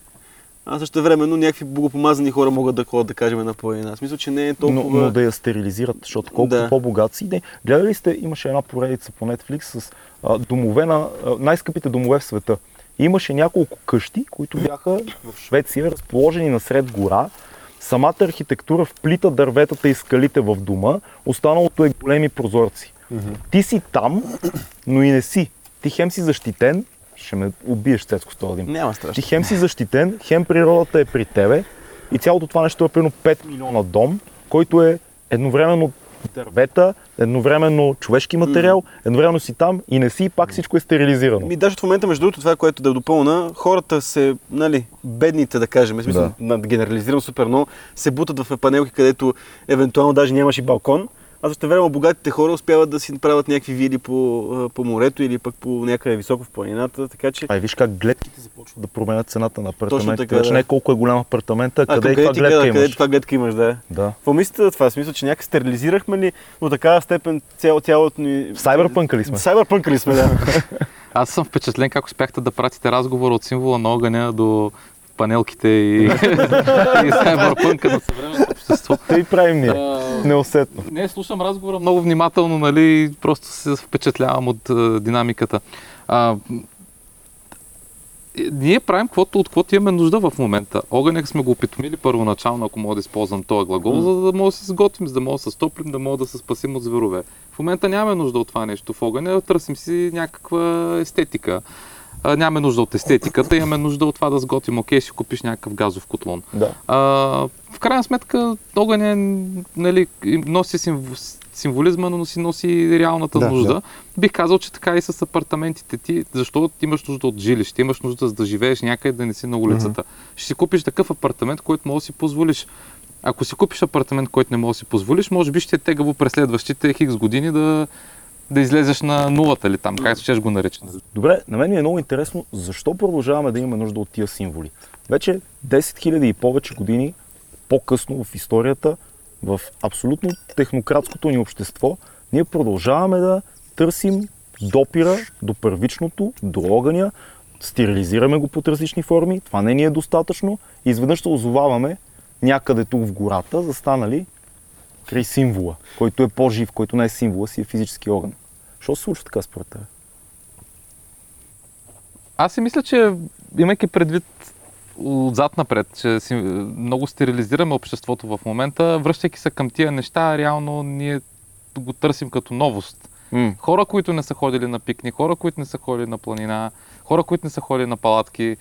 а също времено някакви богопомазани хора могат да ходят, да кажем, на. В смисъл, че не е Но, толкова... но да я стерилизират, защото колкото Да. по-богат си, не. Гледали сте, имаше една поредица по Netflix с а, домове на а, най-скъпите домове в света. И имаше няколко къщи, които бяха в Швеция, разположени насред гора. Самата архитектура вплита дърветата и скалите в дома, останалото е големи прозорци. Ти си там, но и не си. Ти хем си защитен, ще ме убиеш Цецко с този дим. Няма Ти страшно. хем си защитен, хем природата е при тебе и цялото това нещо е примерно 5 милиона дом, който е едновременно дървета, едновременно човешки материал, едновременно си там и не си и пак всичко е стерилизирано. Ми, даже в момента, между другото, това, което да допълна, хората се, нали, бедните, да кажем, смисъл, Да. генерализирам супер много, се бутат в панелки, където евентуално даже нямаш и балкон, а също време богатите хора успяват да си направят някакви вили по, а, по морето или пък по някъде високо в планината, така че... Ай, виж как гледките започват да променят цената на апартамента. така, Вече да. не е колко е голям апартамента, А, къде и към каква гледка гледа, имаш. къде каква гледка имаш, да. Да. Какво мислите за това? Смисъл, че някак стерилизирахме ли до такава степен цяло, цялото ни... Сайбърпънка ли сме? Сайбърпънка ли сме, да. Аз съм впечатлен как успяхте да пратите разговора от символа на огъня до панелките и, и сайбърпънка на съвременното общество. Тъй правим ние. А, Неусетно. Не, слушам разговора много внимателно, нали, просто се впечатлявам от а, динамиката. А, е, ние правим каквото, от каквото имаме нужда в момента. Огънек сме го опитомили първоначално, ако мога да използвам този глагол, за да може да се сготвим, за да може да се стоплим, да може да се спасим от зверове. В момента нямаме нужда от това нещо в огъня, търсим си някаква естетика. А, нямаме нужда от естетиката, имаме нужда от това да сготвим. Окей, ще купиш някакъв газов котлон. Да. А, в крайна сметка, огъня нали, носи симв- символизма, но си носи реалната Да, нужда. да. Бих казал, че така и с апартаментите ти, защото имаш нужда от жилище, имаш нужда да живееш някъде, да не си на улицата. Ще си купиш такъв апартамент, който може да си позволиш. Ако си купиш апартамент, който не може да си позволиш, може би ще е тегаво през следващите хикс години да, да излезеш на нулата или там, как ще го наречеш. Добре, на мен ми е много интересно, защо продължаваме да имаме нужда от тия символи. Вече 10 000 и повече години по-късно в историята, в абсолютно технократското ни общество, ние продължаваме да търсим допира до първичното, до огъня, стерилизираме го под различни форми, това не ни е достатъчно и изведнъж се озоваваме някъде тук в гората, застанали край символа, който е по-жив, който не е символа, си е физически огън. Що се случва така според теб? Аз си мисля, че имайки предвид отзад напред, че си, много стерилизираме обществото в момента, връщайки се към тия неща, реално ние го търсим като новост. М. Хора, които не са ходили на пикник, хора, които не са ходили на планина, хора, които не са ходили на палатки,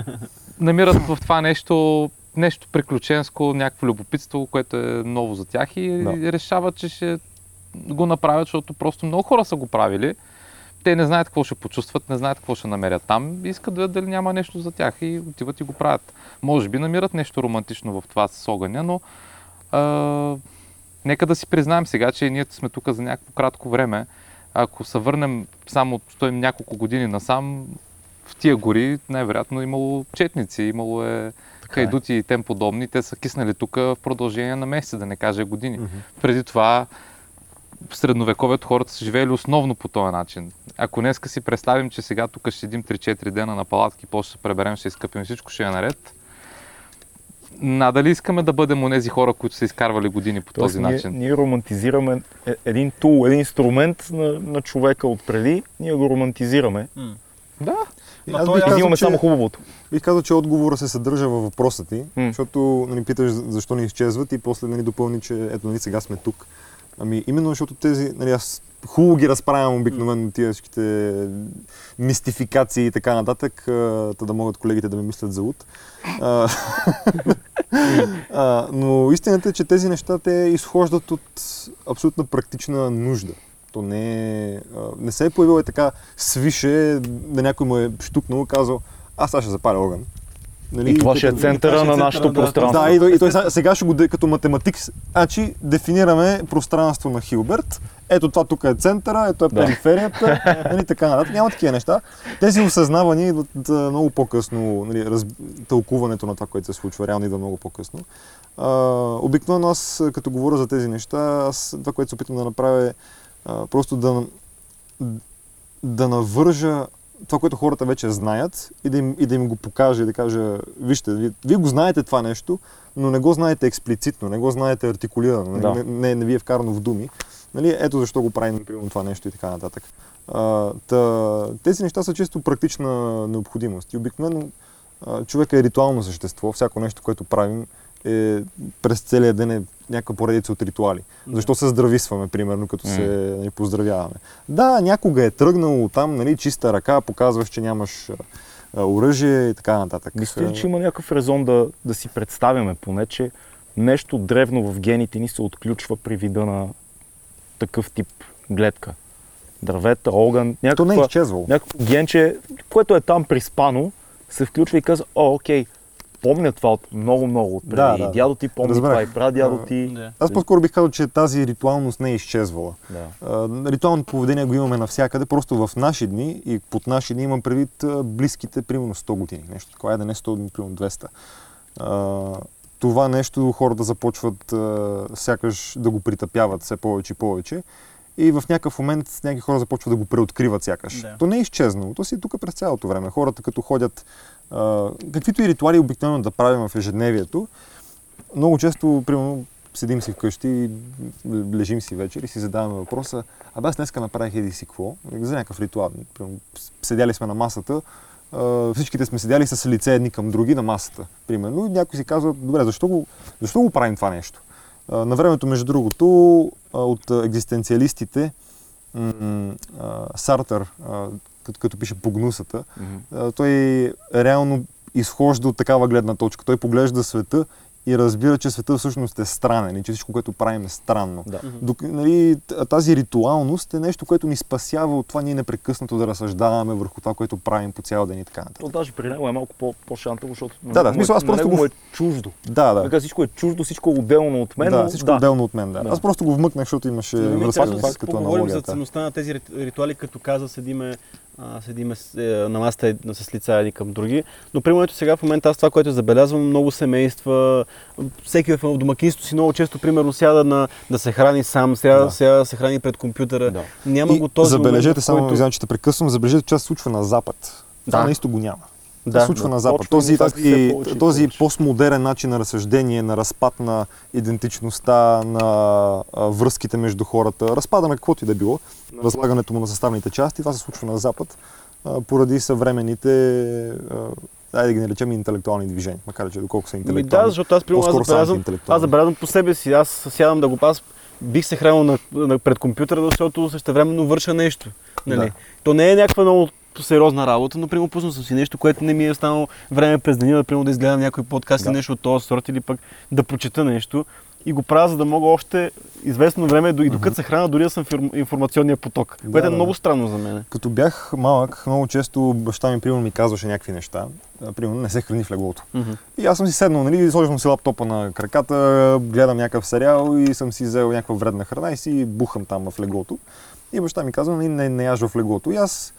намират в това нещо нещо приключенско, някакво любопитство, което е ново за тях и Да. решават, че ще го направят, защото просто много хора са го правили. Те не знаят какво ще почувстват, не знаят какво ще намерят там искат да видят дали няма нещо за тях и отиват и го правят. Може би намират нещо романтично в това с огъня, но а, нека да си признаем сега, че ние сме тук за някакво кратко време. Ако се върнем само стоим няколко години насам, в тия гори най-вероятно е имало четници, имало е е. хайдути и тем подобни. Те са киснали тук в продължение на месеци, да не кажа години. Преди това в средновековието хората са живеели основно по този начин. Ако днеска си представим, че сега тук ще седим 3-4 дена на палатки, после ще се преберем, ще изкъпим всичко, ще е наред. Надали искаме да бъдем онези хора, които са изкарвали години по Тоест, този ние, начин? ние романтизираме е- един тул, един инструмент на, на човека отпреди, ние го романтизираме. Да. Ма той е- взимаме само хубавото. Бих казал, че отговора се съдържа във въпроса ти, М. защото нали, питаш защо не изчезват и после нали, допълни, че ето нали, сега сме тук. Ами именно защото тези, нали, аз хубаво ги разправям обикновено тия всичките мистификации и така нататък, та да могат колегите да ми мислят за луд. Но истината е, че тези неща те изхождат от абсолютно практична нужда. То не, не се е появило е така свише, да някой му е штукнал и казал, аз сега ще запаля огън. Нали, И това ще е центъра е на нашето да, пространство. да, и той, и той сега- ще го като математик. Значи, дефинираме пространство на Хилберт. Ето това тук е центъра, ето е Да. периферията, нали, така нататък. Няма такива неща. Тези осъзнавания идват много по-късно, нали, раз, тълкуването на това, което се случва, реално идва много по-късно. А, обикновено аз, като говоря за тези неща, аз това, което се опитвам да направя е а, просто да, да навържа това, което хората вече знаят и да им, и да им го покажа и да кажа, вижте, вие, вие го знаете това нещо, но не го знаете експлицитно, не го знаете артикулирано? Да. не, не, не ви е вкарано в думи. Нали? Ето защо го правим, примерно, това нещо и така нататък. А, та, тези неща са чисто практична необходимост. И обикновено човек е ритуално същество. Всяко нещо, което правим, е през целия ден е някаква поредица от ритуали. Да. Защо се здрависваме, примерно, като се нали, поздравяваме? Да, някога е тръгнало там, нали, чиста ръка, показваш, че нямаш оръжие и така нататък. Мисля че има някакъв резон да, да си представяме поне, че нещо древно в гените ни се отключва при вида на такъв тип гледка? Дървета, огън, То не е някаква, изчезвало. някакво генче, което е там приспано, се включва и казва, о, окей, помня това от много-много отпреди. Да, И да. дядо ти помни Разбрах. това, и прадядо ти. Да. Аз по-скоро бих казал, че тази ритуалност не е изчезвала. Да. А, ритуалното поведение го имаме навсякъде, просто в наши дни и под наши дни имам предвид близките, примерно 100 години. Нещо такова, айде не 100, но примерно 200. А, това нещо хората започват а, сякаш да го притъпяват все повече и повече. И в някакъв момент някакви хора започват да го преоткриват сякаш. Да. То не е изчезнало, то си е тук през цялото време. Хората като ходят, каквито и ритуали обикновено да правим в ежедневието, много често, примерно, седим си вкъщи, лежим си вечер и си задаваме въпроса, абе аз днеска направих еди си какво, за някакъв ритуал. Седяли сме на масата, всичките сме седяли с лице едни към други на масата, примерно, и някой си казва, добре, защо го, защо го правим това нещо? На времето, между другото, от екзистенциалистите, Сартър, като, като пише по гнусата, а, той реално изхожда от такава гледна точка. Той поглежда света и разбира, че света всъщност е странен и че всичко, което правим е странно. Да. Док, нали, тази ритуалност е нещо, което ни спасява от това ние непрекъснато да разсъждаваме върху това, което правим по цял ден и така нататък. То даже при него е малко по- по-шантово, защото на Да, да, смисъл, му е- аз на просто него го- е чуждо. Да, да. Така всичко е чуждо, всичко е отделно от мен. да, но всичко да. отделно от мен, да. Да. Аз просто го вмъкнах, защото имаше Ами, връзка с като поговорим за аналогията. ценността на тези рит- ритуали, като каза, седиме, а, седиме с, е, на масата е, с лица едни към други. Но примерно сега в момента аз това, което забелязвам, много семейства, всеки в в домакинството си много често, примерно, сяда на, да се храни сам, сега, Да. сега да се храни пред компютъра. Да. Няма И го този забележете, момент, само който... извинявам, че те прекъсвам, забележете, че това се случва на запад. Това Да. на изток го няма. Да, се случва да. на Запад. Този, се този, повече и този повече. постмодерен начин на разсъждение, на разпад на идентичността, на а, връзките между хората, разпада на каквото и да било, разлагането му на съставните части, това се случва на Запад а, поради съвременните, а, айде да ги наречем интелектуални движения, макар че доколко са Ми интелектуални. да, защото аз, примерно, аз забелязвам, аз забелязвам по себе си. Аз сядам да го пас, бих се хранил на, на, пред компютъра, защото същевременно върша нещо. Нали? Да. То не е някаква много сериозна работа, но примерно пуснал съм си нещо, което не ми е останало време през деня, да, примерно, да изгледам някой подкаст Да. или нещо от този сорт или пък да прочета нещо. И го правя, за да мога още известно време, и докато се храна, дори да съм в информ- информационния поток. Да, което е да, много странно за мен. Като бях малък, много често баща ми, примерно, ми казваше някакви неща. Примерно, не се храни в леглото. И аз съм си седнал, нали, сложил съм си лаптопа на краката, гледам някакъв сериал и съм си взел някаква вредна храна и си бухам там в леглото. И баща ми казва, нали, не, не яж в леглото. И аз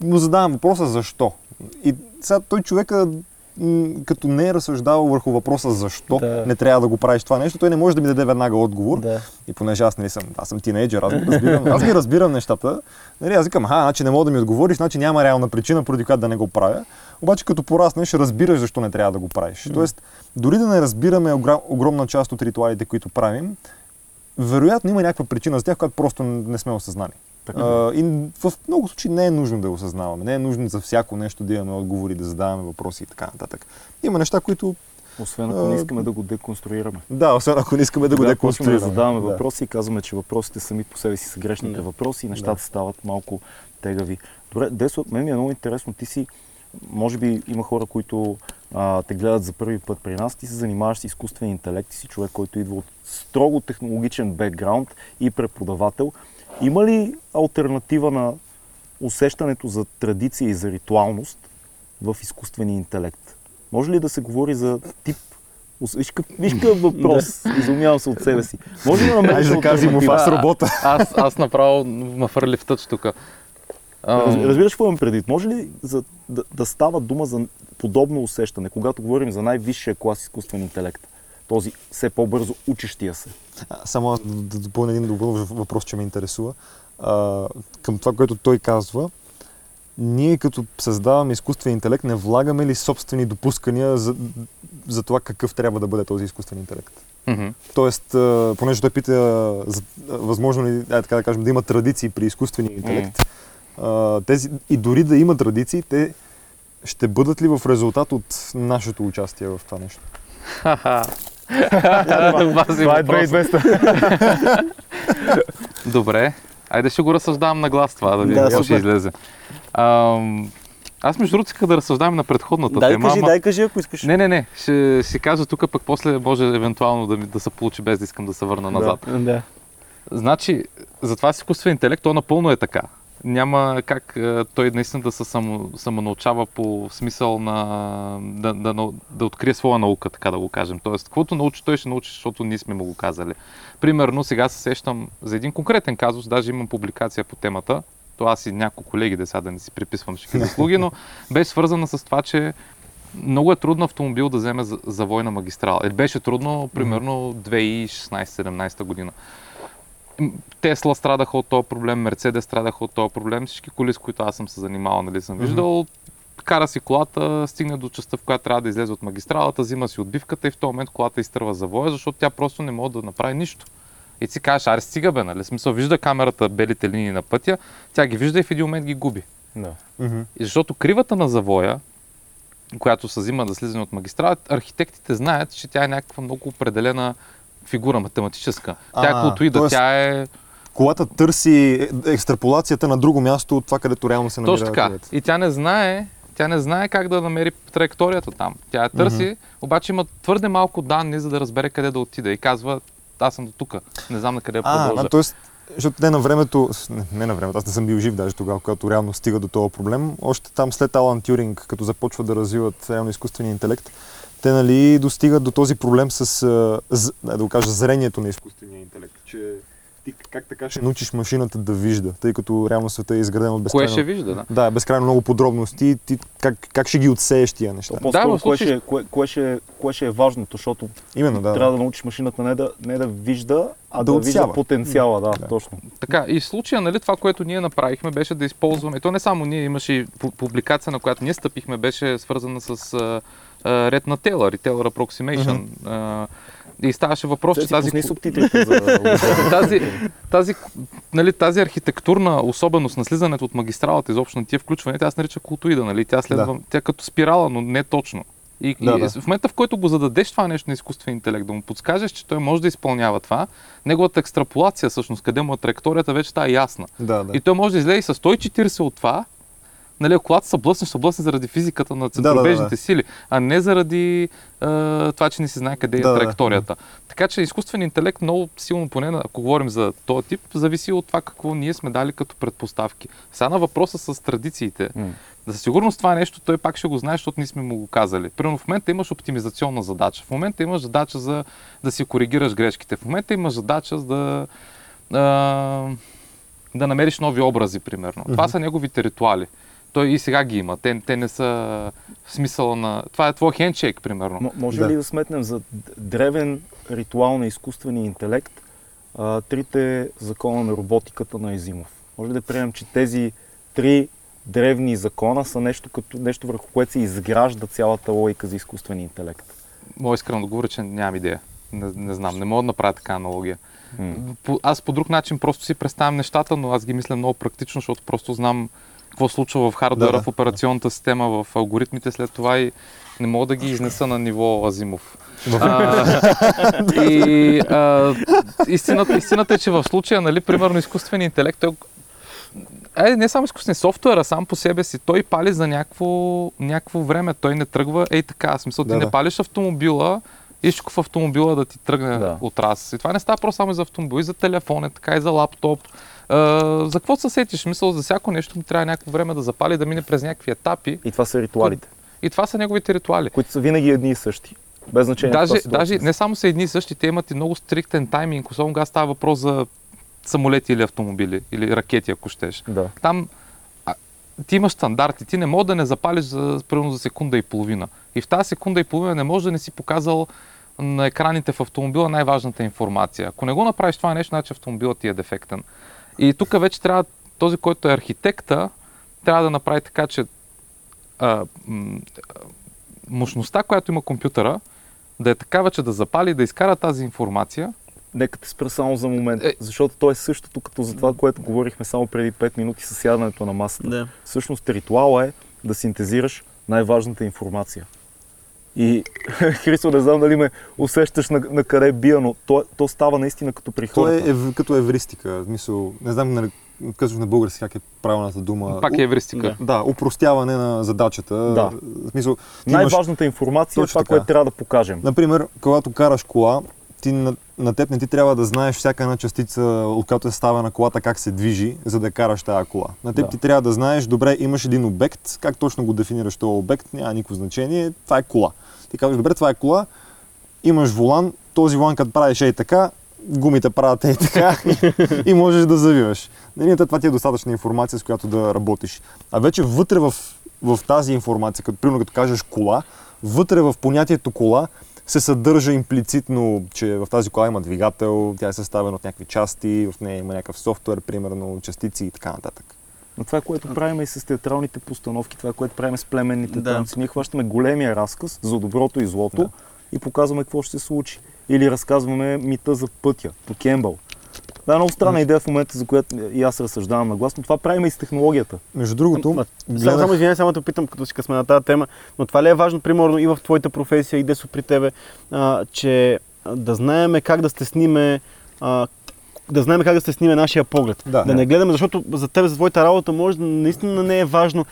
му задавам въпроса защо. И сега той човека, като не е разсъждавал върху въпроса защо Да. не трябва да го правиш това нещо, той не може да ми даде веднага отговор. Да. И понеже аз, нали, съм, аз съм тинейджър, аз ги разбирам, аз ги разбирам нещата. Нали, аз викам, аха, значи не мога да ми отговориш, значи няма реална причина, поради която да не го правя. Обаче като пораснеш, разбираш защо не трябва да го правиш. Тоест, дори да не разбираме огромна част от ритуалите, които правим, вероятно има някаква причина за тях, която просто не сме осъзнали. А, и в много случаи не е нужно да го осъзнаваме. Не е нужно за всяко нещо да имаме отговори, да задаваме въпроси и така нататък. Има неща, които, Освен ако не искаме да го деконструираме. да, освен ако не искаме да го почваме деконструираме. да задаваме Да. въпроси и казваме, че въпросите сами по себе си са грешните Да. въпроси и нещата Да. стават малко тегави. Добре, Десо, мен ми е много интересно. Ти си, може би има хора, които а, те гледат за първи път при нас. Ти се занимаваш с изкуствен интелект. Ти си човек, който идва от строго технологичен бекграунд и преподавател. Има ли альтернатива на усещането за традиция и за ритуалност в изкуствения интелект? Може ли да се говори за тип Виж как- виж какъв въпрос, изумявам се от себе си. Може ли да намериш да кажи му аз работа. Аз, аз направо ме фърли в тъч тук. Раз, разбираш какво имам предвид? Може ли за, да, да става дума за подобно усещане, когато говорим за най-висшия клас изкуствен интелект? Този все по-бързо учещия се. Само аз да допълня един допълнен въпрос, че ме интересува. А, към това, което той казва, ние като създаваме изкуствен интелект, не влагаме ли собствени допускания за, за това какъв трябва да бъде този изкуствен интелект? Мгм. Тоест, понеже той пита, за, възможно ли, ай, така да кажем, да има традиции при изкуствения интелект, а, тези, и дори да има традиции, те ще бъдат ли в резултат от нашето участие в това нещо? Ха-ха. Бази Това е въпрос. 2200. Добре. Айде ще го разсъждавам на глас това, да видим Да, какво ще излезе. Ам, аз между другото исках да разсъждавам на предходната Дай тема. кажи, ама- дай кажи, ако искаш. Не, не, не. Ще си кажа тук, пък после може евентуално да, ми, да се получи без да искам да се върна назад. Да. Значи, затова с изкуствен интелект, то напълно е така. Няма как е, той наистина да се само, самонаучава по смисъл на да, да, да, открие своя наука, така да го кажем. Тоест, каквото научи, той ще научи, защото ние сме му го казали. Примерно, сега се сещам за един конкретен казус, даже имам публикация по темата, то аз и няколко колеги, да сега да не си приписвам всички заслуги, но беше свързана с това, че много е трудно автомобил да вземе за- завой на магистрала. Е, беше трудно, примерно 2016-17 година. Тесла страдаха от този проблем, Мерцедес страдаха от този проблем, всички коли, с които аз съм се занимавал, нали съм виждал, кара си колата, стигне до частта, в която трябва да излезе от магистралата, взима си отбивката и в този момент колата изтърва завоя, защото тя просто не може да направи нищо. И ти си кажеш, аре стига бе, нали? Смисъл, вижда камерата белите линии на пътя, тя ги вижда и в един момент ги губи. Да. Мгм. И защото кривата на завоя, която се взима да слизане от магистрала, архитектите знаят, че тя е някаква много определена фигура, математическа. Тя А, е колотоида, тоест- тя е Колата търси екстраполацията на друго място от това, където реално се намира точно така. човекът. И тя не знае, тя не знае как да намери траекторията там. Тя я търси, обаче има твърде малко данни, за да разбере къде да отиде. И казва, аз съм до тук, не знам на къде да А, продължа. а, т.е. защото не на времето, не, не на времето, аз не съм бил жив даже тогава, когато реално стига до този проблем. Още там след Алан Тюринг, като започва да развиват реално изкуствения интелект, те нали достигат до този проблем с, да, да го кажа, зрението на изкуствения интелект. Че И как така ще научиш машината да вижда, тъй като реално света е изграден от Кое безкрайно... ще вижда, да? Да, безкрайно много подробности. Ти как, как ще ги отсееш тия неща? По-скоро, в кое, случай- ще, е- кое, кое, ще, е- кое ще е важното, защото Именно, да. трябва да. да научиш машината не да, не да вижда, а Да да, отсява. вижда потенциала, да, Да. точно. Така, и в случая, нали, това, което ние направихме, беше да използваме, то не само ние, имаше и пу- публикация, на която ние стъпихме, беше свързана с а, ред на Taylor и Taylor Approximation. А, и ставаше въпрос, Те че тази, субтитрите за тази, тази, нали, тази архитектурна особеност на слизането от магистралата, изобщо на тия включвания, тя се нарича култоида, нали? Тя следва, тя е като спирала, но не точно. И, Да, и да. в момента, в който го зададеш това нещо на изкуствен интелект, да му подскажеш, че той може да изпълнява това, неговата екстраполация, всъщност, къде му е траекторията, вече става ясна. Да, да. И той може да излезе и с 140 от това, нали, колата са блъсне, ще блъсне заради физиката на да, центробежните да. сили, а не заради е, това, че не си знае къде е Да, да. траекторията. Така че изкуствен интелект много силно, поне ако говорим за този тип, зависи от това какво ние сме дали като предпоставки. Сега на въпроса с традициите. За сигурност това нещо той пак ще го знае, защото ние сме му го казали. Примерно в момента имаш оптимизационна задача. В момента имаш задача за да си коригираш грешките. В момента имаш задача за да, а, да намериш нови образи, примерно. Това са неговите ритуали. Той и сега ги има. Те, те не са в смисъла на... Това е твой хендшейк, примерно. М- може Да. ли да сметнем за древен ритуал на изкуствения интелект а, трите закона на роботиката на Езимов? Може ли да приемем, че тези три древни закона са нещо, като, нещо върху което се изгражда цялата логика за изкуствения интелект? Мога искрено да говоря, че нямам идея. Не, не знам, не мога да направя така аналогия. По, аз по друг начин просто си представям нещата, но аз ги мисля много практично, защото просто знам какво случва в хардуера, Да, да. в операционната система, в алгоритмите след това и не мога да ги изнеса на ниво Азимов. А, и а, истината, истината е, че в случая, нали, примерно изкуственият интелект, той е, не само изкуствен софтуера, сам по себе си, той пали за някакво, някакво време, той не тръгва, ей така, в смисъл, ти Да, не палиш автомобила, искаш в автомобила да ти тръгне Да. от раз. И това не става просто само и за автомобил, и за телефон, е така и за лаптоп. А, за какво се сетиш? Мисъл, за всяко нещо му трябва някакво време да запали, да мине през някакви етапи. И това са ритуалите, И това са неговите ритуали. които са винаги едни и същи. Без значение. Даже, даже не само са едни и същи, те имат и много стриктен тайминг, особено когато става въпрос за самолети или автомобили, или ракети, ако щеш. Да. Там а, ти имаш стандарти, ти не можеш да не запалиш за, примерно за секунда и половина. И в тази секунда и половина не можеш да не си показал на екраните в автомобила най-важната информация. Ако не го направиш това нещо, значи автомобилът ти е дефектен. И тук вече трябва този, който е архитекта, трябва да направи така, че а, м, мощността, която има компютъра, да е такава, че да запали, да изкара тази информация. Нека те спра само за момент, Е. защото то е същото като за това, което говорихме само преди 5 минути с сядането на масата. Да. Всъщност ритуала е да синтезираш най-важната информация. И Христо, не знам дали ме усещаш на, на къде бия, но то, то става наистина като при То е хората. ев, като евристика. в Смисъл, не знам нали, казваш на български как е правилната дума. Пак е евристика. Да. Да, упростяване на задачата. Да. В смисъл, ти имаш, Най-важната информация е това, така. което трябва да покажем. например, когато караш кола, ти на, на теб не ти трябва да знаеш всяка една частица, от която е ставена колата, как се движи, за да караш тази кола. На теб Да. ти трябва да знаеш, добре, имаш един обект, как точно го дефинираш този обект, няма никакво значение, това е кола. Ти казваш, добре, това е кола, имаш волан, този волан като правиш ей така, гумите правят ей така и, и можеш да завиваш. Нали, това ти е достатъчна информация, с която да работиш. А вече вътре в, в тази информация, като, примерно като кажеш кола, вътре в понятието кола се съдържа имплицитно, че в тази кола има двигател, тя е съставена от някакви части, в нея има някакъв софтуер, примерно частици и така нататък. Но това, което правим и с театралните постановки, това, което правим с племенните Да. танци, ние хващаме големия разказ за доброто и злото Да. и показваме какво ще се случи. Или разказваме мита за пътя, по Кембъл. Да, много странна идея в момента, за която и аз разсъждавам на глас, но това правим и с технологията. Между другото, Ма, Само, само извинявай, само те питам, като си сме на тази тема, но това ли е важно, примерно, и в твоята професия, и десо при тебе, а, че а, да знаеме как да стесниме а, да знаем как да стесниме нашия поглед. Да. да не гледаме, защото за теб, за твоята работа, може да наистина не е важно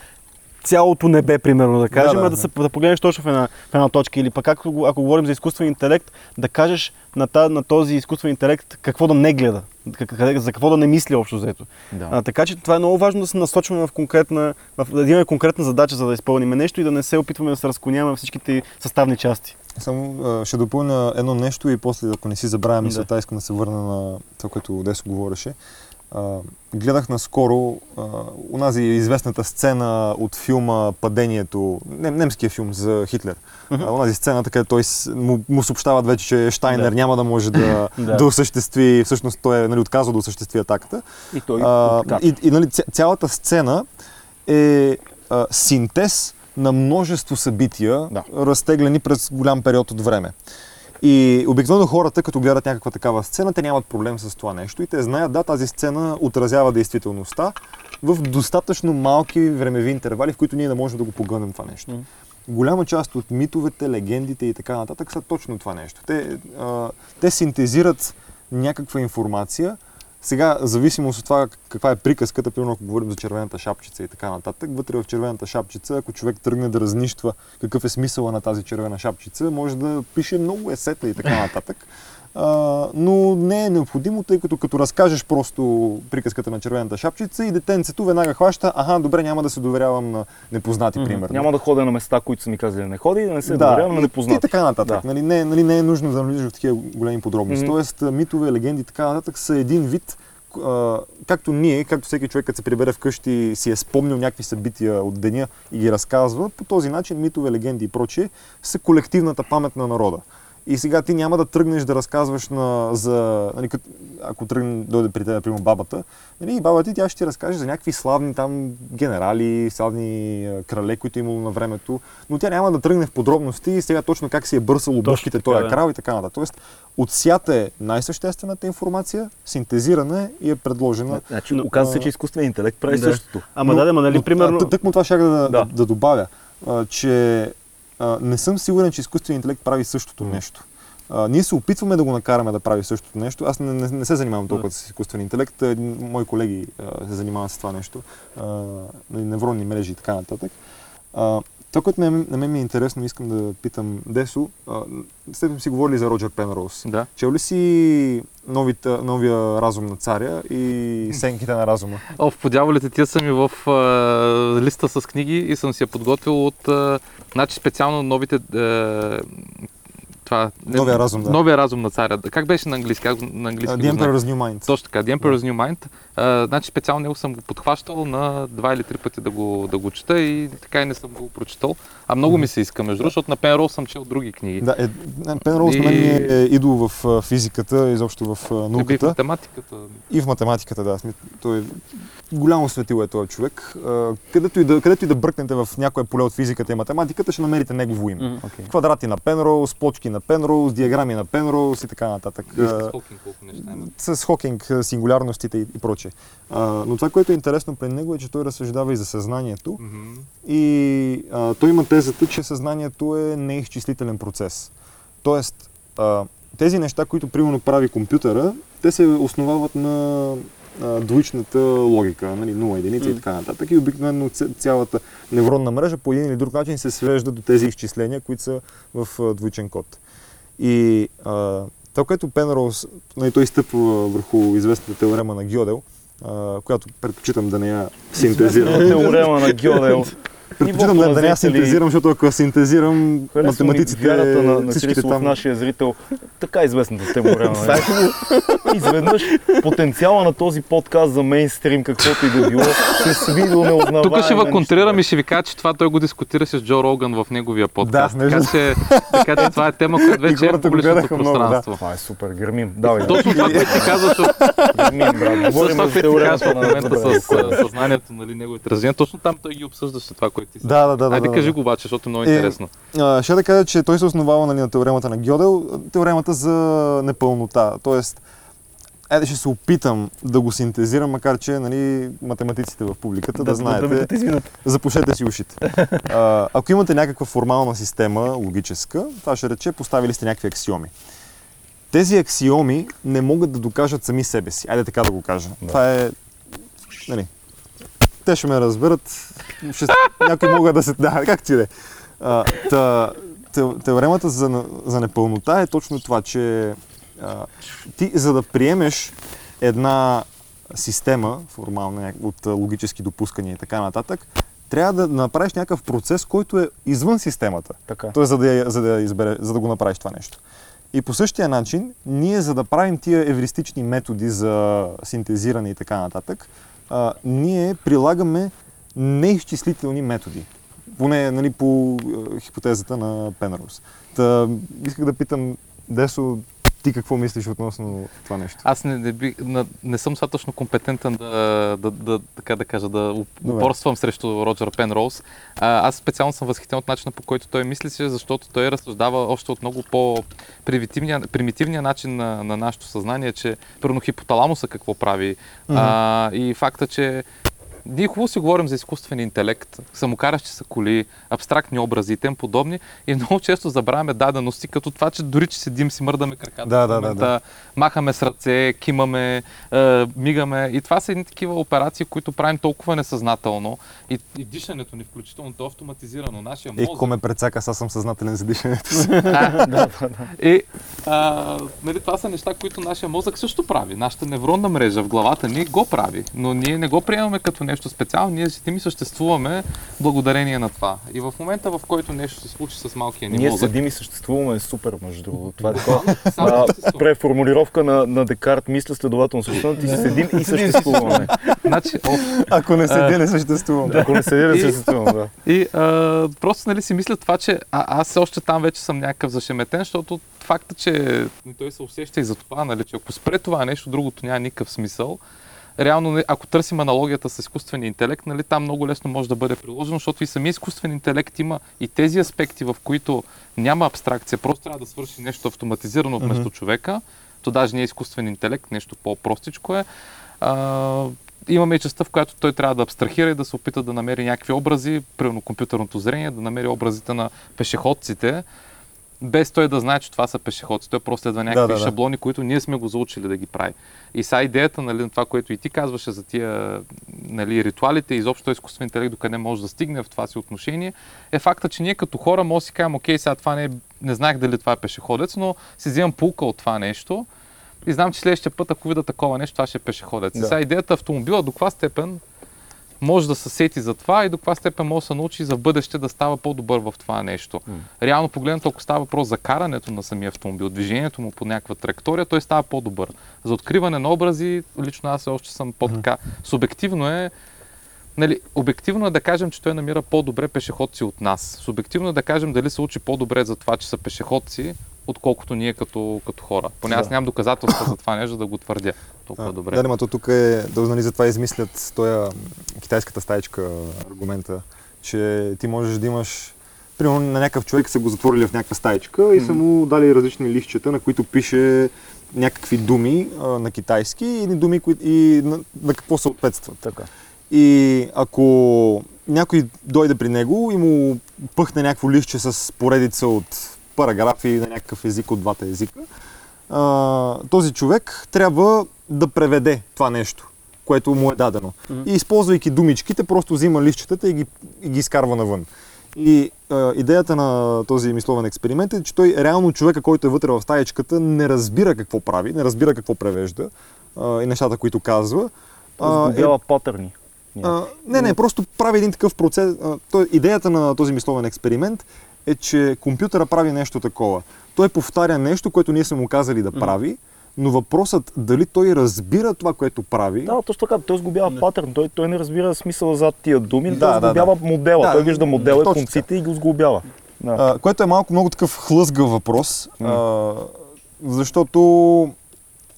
цялото небе, примерно, да кажем, да, а да, се, да погледнеш точно в една, в една точка. Или пък, ако, ако говорим за изкуствен интелект, да кажеш на, та, на този изкуствен интелект какво да не гледа, за какво да не мисли общо взето. Да. А, така че това е много важно да се насочваме в конкретна, в, да имаме конкретна задача, за да изпълним нещо и да не се опитваме да се разклоняваме всичките съставни части. Само ще допълня едно нещо и после, ако не си забравя мисълта, да. искам да се върна на това, което Десо говореше. Гледах наскоро а, унази известната сцена от филма Падението, нем, немския филм за Хитлер. Uh-huh. унази сцена, така той му, му съобщават вече, че Штайнер да. няма да може да, да. осъществи, всъщност той е нали, отказал да осъществи атаката. И той а, и, и нали, цялата сцена е а, синтез на множество събития, да. разтеглени през голям период от време. И обикновено хората, като гледат някаква такава сцена, те нямат проблем с това нещо и те знаят, да, тази сцена отразява действителността в достатъчно малки времеви интервали, в които ние не можем да го погънем това нещо. Mm. Голяма част от митовете, легендите и така нататък са точно това нещо. Те, а, те синтезират някаква информация, сега, зависимост от това каква е приказката, примерно ако говорим за червената шапчица и така нататък, вътре в червената шапчица, ако човек тръгне да разнищва какъв е смисъла на тази червена шапчица, може да пише много есета и така нататък. А, но не е необходимо, тъй като като разкажеш просто приказката на червената шапчица и детенцето веднага хваща, аха, добре, няма да се доверявам на непознати, mm-hmm. примерно. Няма да ходя на места, които са ми казали да не ходи, да не се да, доверявам на непознати. И така нататък. Да. Нали, не, нали, не е нужно да навлизаш в такива големи подробности. Mm-hmm. Тоест, митове, легенди и така нататък са един вид а, както ние, както всеки човек, като се прибере вкъщи, си е спомнил някакви събития от деня и ги разказва, по този начин митове, легенди и прочие са колективната памет на народа. И сега ти няма да тръгнеш да разказваш на, за, нали, кът, ако тръгне, дойде при теб, например, бабата, нали, и баба ти, тя ще ти разкаже за някакви славни там генерали, славни крале, които е имало на времето, но тя няма да тръгне в подробности и сега точно как си е бърсал обувките този да. крал и така нататък. Тоест, отсята е най-съществената информация, синтезирана е и е предложена. Значи, оказва се, че изкуственият интелект прави да. същото. Ама но, да, да, нали, примерно... Тък му това ще да, да. да, да добавя, а, че а, не съм сигурен, че изкуственият интелект прави същото mm. нещо. А, ние се опитваме да го накараме да прави същото нещо. Аз не, не, не се занимавам толкова с изкуствен интелект. Мои колеги а, се занимават с това нещо. А, невронни мрежи и така нататък. А, това, което на мен ми е интересно, искам да питам Десо. След си говорили за Роджер Пенроуз. Да. Чел ли си новите, новия разум на царя и сенките на разума? О, в подяволите тия са ми в а, листа с книги и съм си я подготвил от, а, значи специално новите а, това... Новия разум, да. Новия разум на царя. Как беше на английски? Как на английски uh, The Emperor's New Mind. Точно така, The Emperor's New Mind. Значи специално него съм го подхващал на два или три пъти да го, да го чета и така и не съм го прочитал. А много ми се иска, между другото, защото на Пенроуз съм чел други книги. Да, е, Пенроуз и... на мен е идол в физиката, изобщо в науката. И в математиката. И в математиката, да. Той е голямо светило е този човек. Където и, да, където и да бръкнете в някое поле от физиката и математиката, ще намерите негово име. Mm, okay. Квадрати на Пенроуз, плочки на Пенроуз, диаграми на Пенроуз и така нататък. И с Хокинг колко неща има. С Хокинг, сингулярностите и, и прочее. Но това, което е интересно при него е, че той разсъждава и за съзнанието. Mm-hmm. И а, той има тезата, че съзнанието е неизчислителен процес. Тоест, а, тези неща, които примерно прави компютъра, те се основават на двоичната логика, нали, 0 единици mm. и така нататък. И обикновено цялата невронна мрежа по един или друг начин се свежда до тези изчисления, които са в двоичен код. И а, това, което Пенроуз, нали, той изтъпва върху известната теорема на Гьодел, а, която предпочитам да не я синтезирам. Теорема на Гьодел. Предпочитам да, да не я синтезирам, защото ако синтезирам, Харесва математиците, на, на всичките там... нашия зрител, така известната теорема. Изведнъж потенциала на този подкаст за мейнстрим, каквото и да било, се сви до неузнаваеме Тук ще ви контрирам и ще ви кажа, че това той го дискутира с Джо Роган в неговия подкаст. Да, така, че, така че това е тема, която вече е в публичното пространство. Да. Това е супер, гърмим. Давай. Точно това, което ти казваш, гърмим, брат. Говорим за теорията в момента с съзнанието, нали, неговите развития. Точно там той ги обсъждаше това, което ти Да, да, да. Айде да, кажи да. го обаче, защото е много е, интересно. А, ще да кажа, че той се основава нали, на теоремата на Гьодел, теоремата за непълнота. Тоест, Айде ще се опитам да го синтезирам, макар че нали, математиците в публиката да, да знаете. Запушете си ушите. А, ако имате някаква формална система, логическа, това ще рече, поставили сте някакви аксиоми. Тези аксиоми не могат да докажат сами себе си. Айде така да го кажа. Да. Това е нали, те ще ме разберат. Ще, някои могат да се... Да, как ти да е. Теоремата за, за непълнота е точно това, че а, ти за да приемеш една система, формална, от логически допускания и така нататък, трябва да направиш някакъв процес, който е извън системата. Така. Тоест, за да, я- за, да избере, за да го направиш това нещо. И по същия начин, ние за да правим тия евристични методи за синтезиране и така нататък, а, ние прилагаме неизчислителни методи. Поне нали, по хипотезата на Пенрос. Та, исках да питам, Десо, ти какво мислиш относно това нещо? Аз не, не, би, на, не съм достатъчно компетентен да, да, да, така да кажа, да уп- Добре. упорствам срещу Роджер Пенроуз. А, аз специално съм възхитен от начина по който той мислеше, защото той разсъждава още от много по-примитивния примитивния начин на, на нашето съзнание, че първо хипоталамуса какво прави а, и факта, че ние хубаво си говорим за изкуствен интелект, самокаращи са коли, абстрактни образи и тем подобни и много често забравяме дадености, като това, че дори че седим си мърдаме краката, Да, да, да, момента, да. махаме с ръце, кимаме, е, мигаме и това са едни такива операции, които правим толкова несъзнателно и, и дишането ни включително, то е автоматизирано, нашия мозък. ако ме прецака, аз съм съзнателен за дишането си. И а, нали, това са неща, които нашия мозък също прави. Нашата невронна мрежа в главата ни го прави, но ние не го приемаме като нещо специално, ние седим и съществуваме благодарение на това. И в момента, в който нещо се случи с малкия ни Ние мозък, седим и съществуваме е супер, между другото. Това е такова преформулировка на, на Декарт, мисля следователно съществуваме, ти си седим и съществуваме. Значи, оф, Ако не седи, не съществувам. Ако не седим, не съществуваме, да. И а, просто нали, си мисля това, че а, аз още там вече съм някакъв зашеметен, защото факта, че той се усеща и за това, нали, че ако спре това нещо, другото няма никакъв смисъл. Реално, ако търсим аналогията с изкуствения интелект, нали, там много лесно може да бъде приложено, защото и самия изкуствен интелект има и тези аспекти, в които няма абстракция, просто трябва да свърши нещо автоматизирано вместо човека. То даже не е изкуствен интелект, нещо по-простичко е. А, имаме и частта, в която той трябва да абстрахира и да се опита да намери някакви образи, примерно компютърното зрение, да намери образите на пешеходците, без той да знае, че това са пешеходци. Той просто следва някакви да, да. шаблони, които ние сме го заучили да ги прави. И сега идеята нали, на това, което и ти казваше за тия нали, ритуалите, изобщо изкуствен интелект, докъде може да стигне в това си отношение, е факта, че ние като хора може да си кажем, окей, сега това не, е, не знаех дали това е пешеходец, но си взимам пулка от това нещо и знам, че следващия път, ако видя такова нещо, това ще е пешеходец. И Да. сега идеята автомобила до каква степен може да се сети за това и до каква степен може да се научи за бъдеще да става по-добър в това нещо. Реално погледнато, ако става въпрос за карането на самия автомобил, движението му по някаква траектория, той става по-добър. За откриване на образи, лично аз още съм по-така. Субективно е, Нали, обективно е да кажем, че той намира по-добре пешеходци от нас. Субективно е да кажем дали се учи по-добре за това, че са пешеходци, отколкото ние като, като хора. Поне аз Да. нямам доказателства за това нещо да го твърдя толкова добре. Да, но то тук е, да нали, затова измислят тоя китайската стаечка аргумента, че ти можеш да имаш Примерно на някакъв човек са го затворили в някаква стаечка и са му дали различни листчета, на които пише някакви думи а, на китайски и думи, кои, и на, на какво съответстват. Така. И ако някой дойде при него и му пъхне някакво листче с поредица от параграфи на някакъв език от двата езика, а, този човек трябва да преведе това нещо, което му е дадено. И използвайки думичките, просто взима листчетата и ги, и ги изкарва навън. И а, идеята на този мисловен експеримент е, че той реално човека, който е вътре в стаечката, не разбира какво прави, не разбира какво превежда а, и нещата, които казва. А, е а, не, не, просто прави един такъв процес. А, той, идеята на този мисловен експеримент е, че компютъра прави нещо такова. Той повтаря нещо, което ние сме му казали да прави, но въпросът дали той разбира това, което прави. Да, точно така. Той сглобява патърн. Той, той не разбира смисъла зад тия думи, Да, той да, сглобява да. модела. Да, той вижда модела и точно конците и го сглобява. Да. А, което е малко много такъв хлъзгав въпрос, а, защото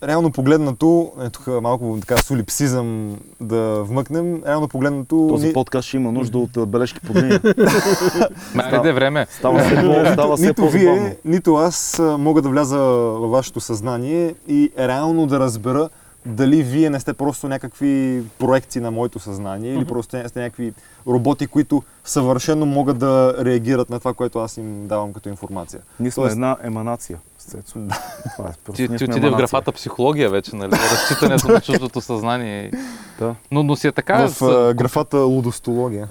реално погледнато, е тук малко така солипсизъм да вмъкнем, реално погледнато... Този ни- подкаст ще има нужда от бележки под линия. Майде е време. Става се, по, става се нито вие, нито аз мога да вляза във вашето съзнание и реално да разбера дали вие не сте просто някакви проекции на моето съзнание или просто не сте някакви роботи, които съвършено могат да реагират на това, което аз им давам като информация. Ние сме Тоест- една еманация. Цецо. Това е, просто Ти, ти отиде в графата психология вече, нали? Разчитането на чуждото съзнание. Да. Но, но си е така. в с- графата лудостология.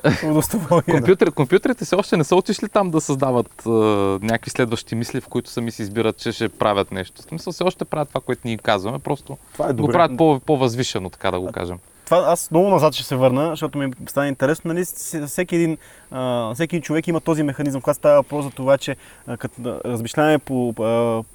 Компютър, компютрите все още не са отишли там да създават а, някакви следващи мисли, в които сами си избират, че ще правят нещо. В смисъл все още правят това, което ние казваме, просто Това е го добре. правят по, по-възвишено, така да го кажем. Това аз много назад ще се върна, защото ми стане интересно. Нали, всеки, един, а, всеки един човек има този механизъм, когато става въпрос за това, че а, като размишляваме по, а,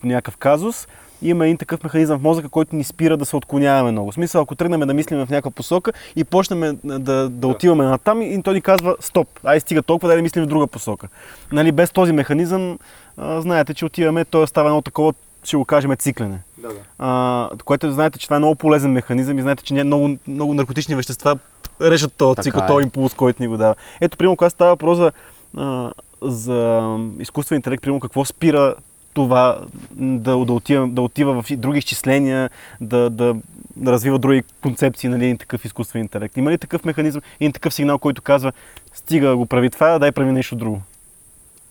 по някакъв казус, има един такъв механизъм в мозъка, който ни спира да се отклоняваме много. В смисъл, ако тръгнем да мислим в някаква посока и почнем да, да отиваме на там, и той ни казва стоп, ай стига толкова, да не мислим в друга посока. Нали, без този механизъм, а, знаете, че отиваме, той става едно такова ще го кажем, циклене. Да, да. А, което знаете, че това е много полезен механизъм и знаете, че не, много, много наркотични вещества решат този цикъл, е. този импулс, който ни го дава. Ето, примерно, когато става въпрос за, а, за изкуствен интелект, примерно, какво спира това да, да, отива, да отива в други изчисления, да, да, да развива други концепции, нали, един такъв изкуствен интелект. Има ли такъв механизъм, един такъв сигнал, който казва, стига го прави това, дай прави нещо друго?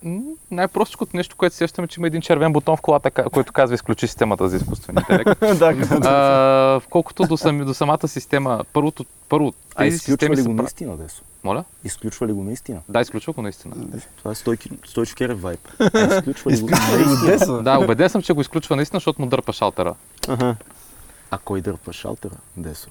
М, Най-простичкото нещо, което сещаме, че има един червен бутон в колата, който казва изключи системата за изкуствен интелект. а, колкото до, сами, до самата система, първото, първо, А тези изключва системи ли го наистина, Десо? Моля? Изключва ли го наистина? Да, изключва го наистина. Това е Стойки, Стойчо Керев вайб. А изключва ли го наистина? Да, убеден съм, че го изключва наистина, защото му дърпа шалтера. Ага. А кой дърпа шалтера? Десо.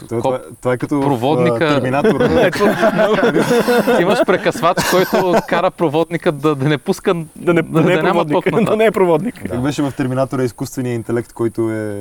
Това, това, това е като Проводника- в а, Терминатор. Имаш прекъсвач, който кара проводника да, да не пуска, Да не, да, не е няма проводник. ток да не е проводник. Как беше в Терминатора изкуствения интелект, който е,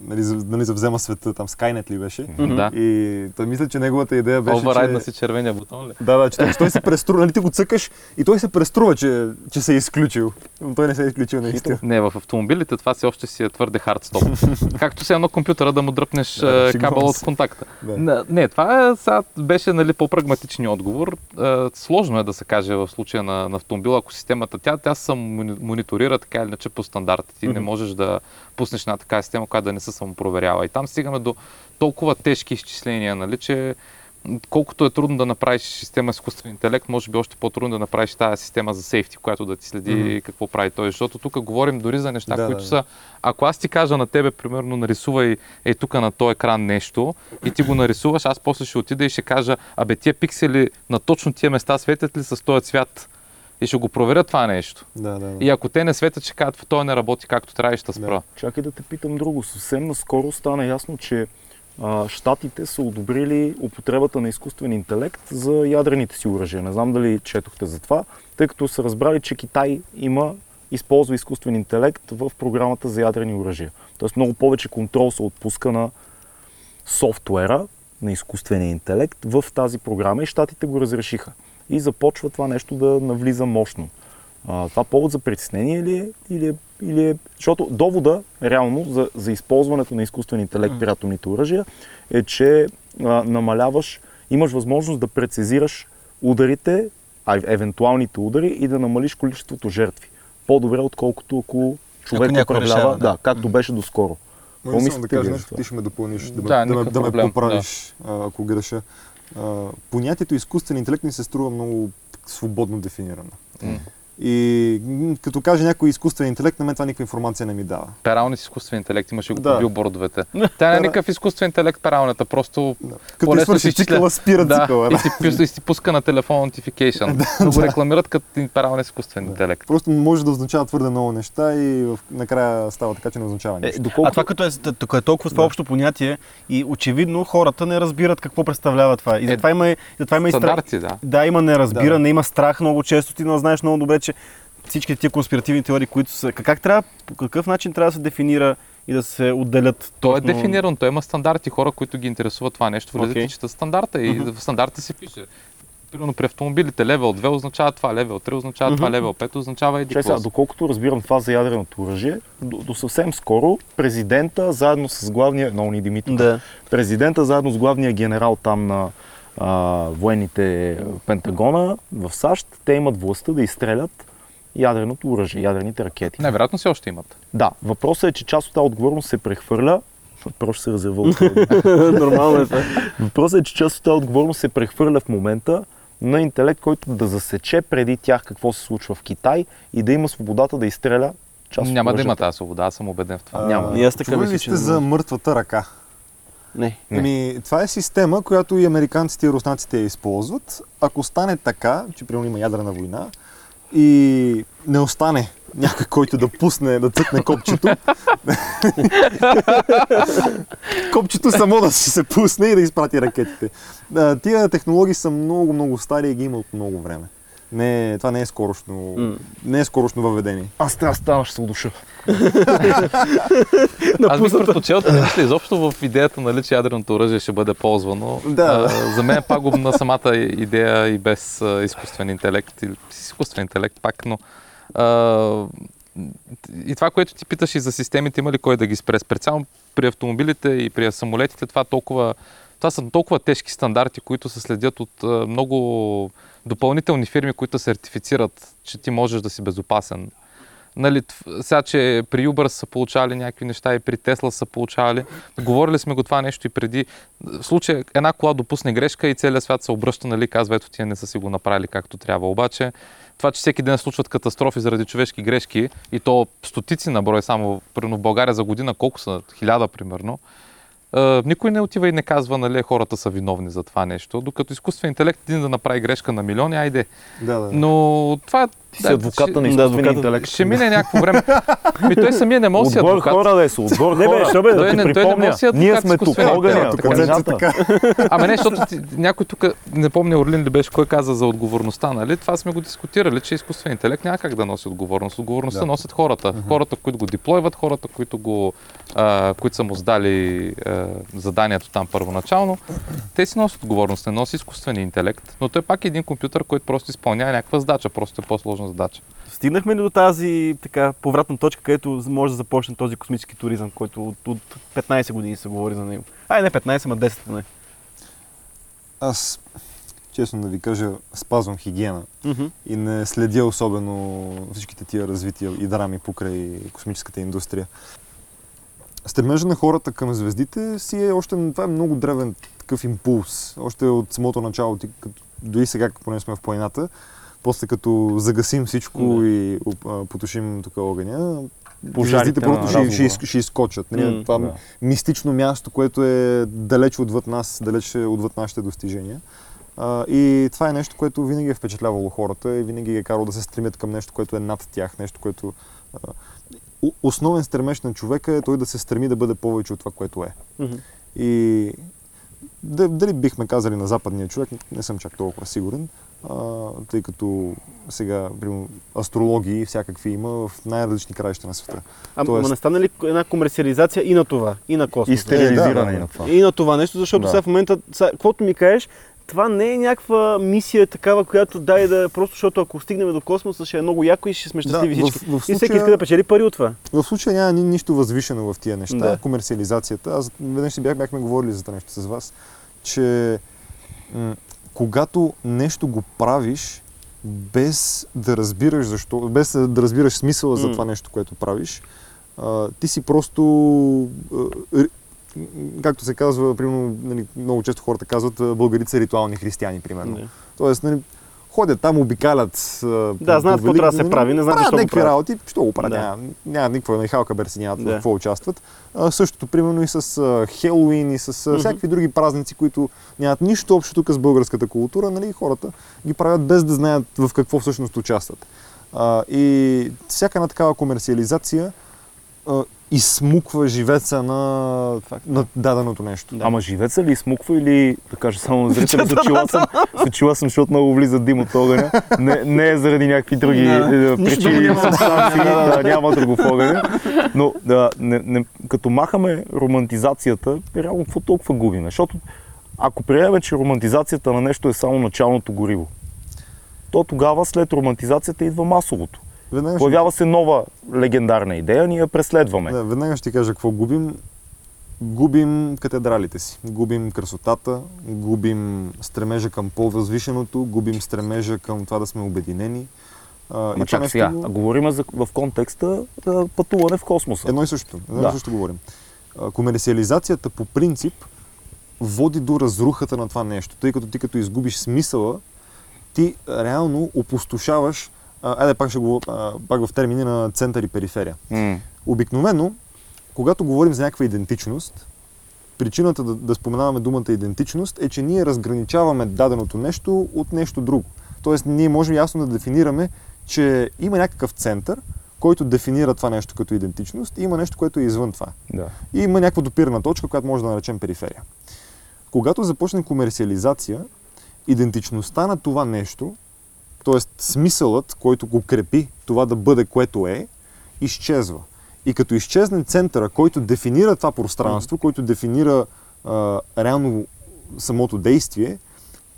нали, за- нали, завзема света, там Skynet ли беше? Да. И той мисля, че неговата идея беше, Оверрайдна че... си червения бутон ли? Да, да, че той, той се преструва, нали ти го цъкаш и той се преструва, че, че се е изключил. Но той не се е изключил наистина. Не, в автомобилите това си още си е твърде хард стоп. Както си едно компютъра да му дръпнеш Да, е, кабел от контакта. Да. Не, това е, сега беше нали, по-прагматичният отговор. Е, сложно е да се каже в случая на, на автомобила, ако системата, тя, тя се мони- мониторира така или иначе по стандарти. Ти не можеш да пуснеш една такава система, която да не се самопроверява. И там стигаме до толкова тежки изчисления, нали, че колкото е трудно да направиш система с изкуствен интелект, може би още по-трудно да направиш тази система за сейфти, която да ти следи какво прави той. Защото тук говорим дори за неща, Да, които да, са ако аз ти кажа на тебе, примерно, нарисувай е тук на този екран нещо и ти го нарисуваш, аз после ще отида и ще кажа, абе тия пиксели на точно тия места светят ли с този цвят? И ще го проверя това нещо. Да, да, да. И ако те не светят, ще кажат, той не работи както трябва и ще спра. Чакай да те питам друго. Съвсем наскоро стана ясно, че а, Штатите са одобрили употребата на изкуствен интелект за ядрените си оръжия. Не знам дали четохте за това, тъй като са разбрали, че Китай има използва изкуствен интелект в програмата за ядрени оръжия. Тоест много повече контрол се отпуска на софтуера, на изкуствения интелект в тази програма и щатите го разрешиха. И започва това нещо да навлиза мощно. А, това повод за притеснение ли е? Или е, или е? Защото довода, реално, за, за използването на изкуствен интелект при атомните оръжия е, че а, намаляваш, имаш възможност да прецизираш ударите, а евентуалните удари и да намалиш количеството жертви. По-добре, отколкото ако човек някой управлява, решава, да. да, както беше доскоро. Може само да кажа нещо, ти ще ме допълниш, да, ме- Да, да, да ме поправиш, ако греша. Понятието изкуствен интелект ми се струва много свободно дефинирано. М. И като каже някой изкуствен интелект, на мен това никаква информация не ми дава. Перални с изкуствен интелект, имаше го Да. по билбордовете. Тя не е никакъв изкуствен интелект пералната, просто Като по-лесно свърши цикъла, спира да, цикъла. и, си, и си пуска на телефон notification. но го рекламират като перален с изкуствен интелект. Просто може да означава твърде много неща и в, накрая става така, че не означава Е, нищо. доколкото... А това като е, тук е толкова това общо понятие и очевидно хората не разбират какво представлява това. И затова има, и- затова има и страх. Да. Да, има неразбиране, Да. има страх много често. Ти но знаеш много добре, че всички тия конспиративни теории, които са... Как трябва, по какъв начин трябва да се дефинира и да се отделят? То е точно- дефинирано, той има стандарти, хора, които ги интересуват това нещо, влизат Окей. и четат стандарта и в стандарта се пише. Примерно при автомобилите левел 2 означава това, левел 3 означава това, левел 5 означава еди Че сега, доколкото разбирам това за ядреното оръжие, до, до съвсем скоро президента заедно с главния, много ни Димитър, Да. президента заедно с главния генерал там на а, военните в Пентагона в САЩ, те имат властта да изстрелят ядреното оръжие, ядрените ракети. Най-вероятно все още имат. Да, въпросът е, че част от тази отговорност се прехвърля Просто се разрева от Нормално е това. Въпросът е, че част от тази отговорност се прехвърля в момента на интелект, който да засече преди тях какво се случва в Китай и да има свободата да изстреля част от Няма да има тази свобода, аз съм убеден в това. А, няма. И аз така чували мисля, сте за мъртвата ръка? Не. Еми, това е система, която и американците и руснаците я използват. Ако стане така, че примерно има ядрена война и не остане някой, който да пусне, да цъкне копчето, копчето само да си се пусне и да изпрати ракетите. Тия технологии са много, много стари и ги има от много време. Не, това не е скорошно, mm. не е скорошно въведение. Аз трябва да стана, ще се удуша. Аз бих предпочел да мисля изобщо в идеята, нали, че ядреното оръжие ще бъде ползвано. Да. А, за мен е пагубна самата идея и без а, изкуствен интелект. С изкуствен интелект пак, но а, и това, което ти питаш и за системите, има ли кой да ги спре? Специално при автомобилите и при самолетите, това, толкова, това са толкова тежки стандарти, които се следят от много допълнителни фирми, които сертифицират, че ти можеш да си безопасен. Нали, сега, че при Uber са получавали някакви неща и при Tesla са получавали. Говорили сме го това нещо и преди. В случай една кола допусне грешка и целият свят се обръща, нали, казва, ето тия не са си го направили както трябва. Обаче това, че всеки ден случват катастрофи заради човешки грешки и то стотици на брой само, в България за година колко са? Хиляда примерно. Uh, никой не отива и не казва, нали, хората са виновни за това нещо, докато изкуствен интелект един да направи грешка на милиони, айде. Да, да. Но това Ти си адвоката на изкуствения интелект. ще мине някакво време. Ми той самия не може да си Отбор адвокат. хора да е с отбор Не, бе, хора. що бе, да ти не- той не припомня, да ние сме тук, огъня. Ама не, защото ти, някой тук, не помня Орлин ли беше, кой каза за отговорността, нали? Това сме го дискутирали, че изкуствен интелект няма как да носи отговорност. Отговорността Да. носят хората. Хората, които го диплойват, хората, които, го, а, които са му сдали а, заданието там първоначално. Те си носят отговорност, не носи изкуствения интелект. Но той пак е един компютър, който просто изпълнява някаква задача, просто е по-сложна задача. Стигнахме ли до тази така повратна точка, където може да започне този космически туризъм, който от, от 15 години се говори за него? Ай, не 15, ама 10 не. Аз, честно да ви кажа, спазвам хигиена Мгм. и не следя особено всичките тия развития и драми покрай космическата индустрия. Стремежа на хората към звездите си е още, това е много древен такъв импулс. Още от самото начало, ти, като, дори сега, поне сме в планината, после като загасим всичко Да. и а, потушим тук огъня, Пожарите звездите просто ще, ще, из- ще изкочат. Нали? М, това да. мистично място, което е далеч отвъд нас, далеч отвъд нашите достижения. А, и това е нещо, което винаги е впечатлявало хората и винаги ги е карало да се стремят към нещо, което е над тях, нещо, което... А, основен стремеж на човека е той да се стреми да бъде повече от това, което е. Мгм. И дали бихме казали на западния човек, не съм чак толкова сигурен, а, тъй като сега, примерно, астрологии и всякакви има в най-различни краища на света. Ама Тоест- ама не стане ли една комерциализация и на това, и на И космоса? стерилизиране да, да. на това. И на това нещо, защото Да. сега в момента, каквото ми кажеш, това не е някаква мисия такава, която дай да просто, защото ако стигнем до космоса, ще е много яко и ще сме щастливи Да, в- всички. в И всеки случая- иска да печели пари от това. В случая няма ни, нищо възвишено в тия неща. Да. Комерциализацията. Аз веднъж си бях, бяхме говорили за това нещо с вас, че м- когато нещо го правиш без да разбираш защо, без да разбираш смисъла за това нещо, което правиш, а, ти си просто а, както се казва, примерно, нали, много често хората казват, българите са ритуални християни, примерно. Да. Тоест, нали, ходят там, обикалят. Да, знаят какво трябва да се прави, не знаят защо някакви работи, що го правят, Да. няма, няма никаква нахалка берси, нямат Да. какво участват. А, същото, примерно и с а, Хелоуин и с Мгм. всякакви други празници, които нямат нищо общо тук с българската култура, нали, хората ги правят без да знаят в какво всъщност участват. А, и всяка една такава комерциализация а, изсмуква живеца на, на даденото нещо. Ама живеца ли смуква или, да кажа само на зрители, зачила съм, зачила съм, защото много влиза дим от огъня. Не, не е заради някакви други Да. е, Нищо причини субстанции, да, няма друго в огъня. Но да, не, не, като махаме романтизацията, реално какво толкова губиме? Защото ако приемем, че романтизацията на нещо е само началното гориво, то тогава след романтизацията идва масовото. Веднага ще Появява се нова легендарна идея, ние я преследваме. Да, веднага ще ти кажа какво губим. Губим катедралите си, губим красотата, губим стремежа към по-възвишеното, губим стремежа към това да сме обединени. А, Ма чак сега, го- а говорим за, в контекста да, пътуване в космоса. Едно и също. Едно Да. и също говорим. А, Комерциализацията по принцип води до разрухата на това нещо, тъй като ти като изгубиш смисъла, ти реално опустошаваш, а, айде пак ще го, а, пак в термини на център и периферия. М. Обикновено, когато говорим за някаква идентичност, причината да, да споменаваме думата идентичност е, че ние разграничаваме даденото нещо от нещо друго. Тоест, ние можем ясно да дефинираме, че има някакъв център, който дефинира това нещо като идентичност и има нещо, което е извън това. Да. И има някаква допирна точка, която може да наречем периферия. Когато започне комерциализация, идентичността на това нещо, т.е. смисълът, който го крепи това да бъде което е, изчезва. И като изчезне центъра, който дефинира това пространство, който дефинира а, реално самото действие,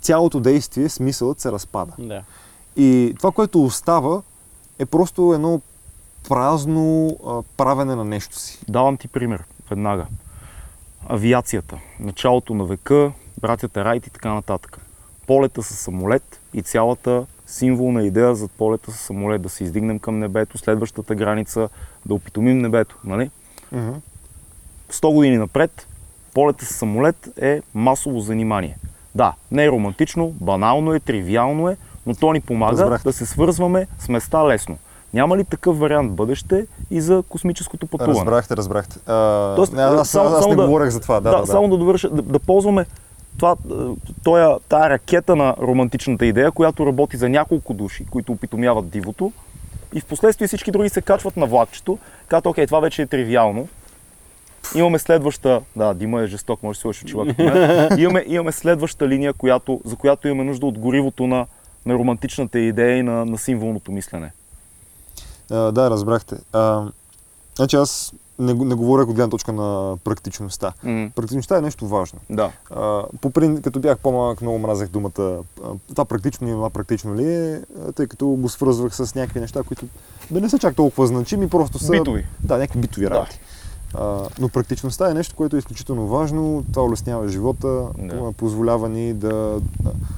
цялото действие, смисълът се разпада. Да. И това, което остава, е просто едно празно а, правене на нещо си. Давам ти пример веднага. Авиацията. Началото на века, братята Райт и така нататък. Полета с самолет и цялата символна идея за полета с самолет, да се издигнем към небето, следващата граница, да опитомим небето, нали? Uh-huh. 100 години напред, полета с самолет е масово занимание. Да, не е романтично, банално е, тривиално е, но то ни помага Разбрахте. да се свързваме с места лесно. Няма ли такъв вариант бъдеще и за космическото пътуване? Разбрахте, разбрахте. А, Тоест, не, аз, само- аз, аз не да- говорех за това. Да, да, да. само да довърша, да, да ползваме това, тоя, тая ракета на романтичната идея, която работи за няколко души, които опитомяват дивото. И в последствие всички други се качват на влакчето, казват, окей, това вече е тривиално. Имаме следваща, да, Дима е жесток, може да си сложиш очила. Имаме, имаме следваща линия, която, за която имаме нужда от горивото на, на романтичната идея и на, на символното мислене. А, да, разбрахте. А, значи аз не, не говоря от гледна точка на практичността. М, Практичността е нещо важно. да. А, по прин, като бях по-малък, много мразех думата това практично и това практично ли е, тъй като го свързвах с някакви неща, които да не са чак толкова значими, просто са... Битови. Да, някакви битови Да. работи. А, но практичността е нещо, което е изключително важно. Това улеснява живота, Да. позволява ни да,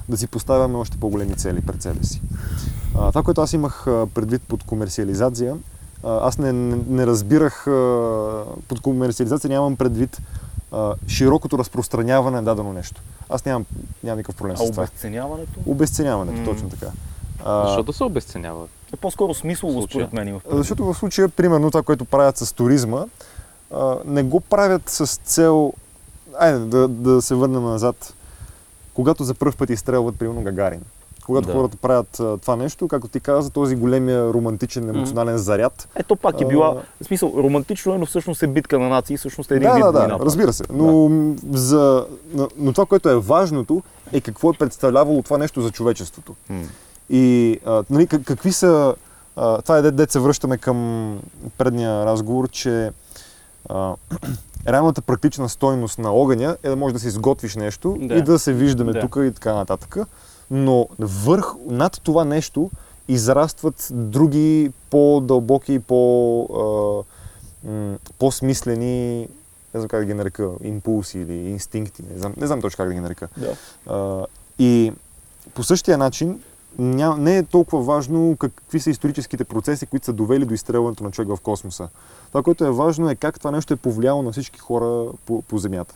да си поставяме още по-големи цели пред себе си. А, това, което аз имах предвид под комерциализация, аз не, не, не разбирах под комерциализация, нямам предвид широкото разпространяване на дадено нещо. Аз нямам, нямам никакъв проблем А с това. обесценяването Обесценяването, М. точно така. Защо да се обесценява? е по-скоро смислово, Случая. според мен. има в Защото в случая, примерно, това, което правят с туризма, а, не го правят с цел... Айде, да, да се върнем назад. Когато за първ път изстрелват, примерно, Гагарин. Когато Да. хората правят а, това нещо, както ти каза, този големия романтичен, емоционален заряд. Ето пак е А, била, в смисъл, романтично е, но всъщност е битка на нации, всъщност е един да, вид да, да, разбира се. Но, м, за, но, това, което е важното, е какво е представлявало това нещо за човечеството. М. И а, нали, как- какви са... А, това е де, де се връщаме към предния разговор, че а, реалната практична стойност на огъня е да можеш да си изготвиш нещо Да. и да се виждаме Да. тук и така нататък. Но върх, над това нещо израстват други по-дълбоки, по, а, м, по-смислени, не знам как да ги нарека, импулси или инстинкти, не знам, не знам точно как да ги нарека. Да. А, и по същия начин ня, не е толкова важно какви са историческите процеси, които са довели до изстрелването на човек в космоса. Това, което е важно е как това нещо е повлияло на всички хора по, по Земята.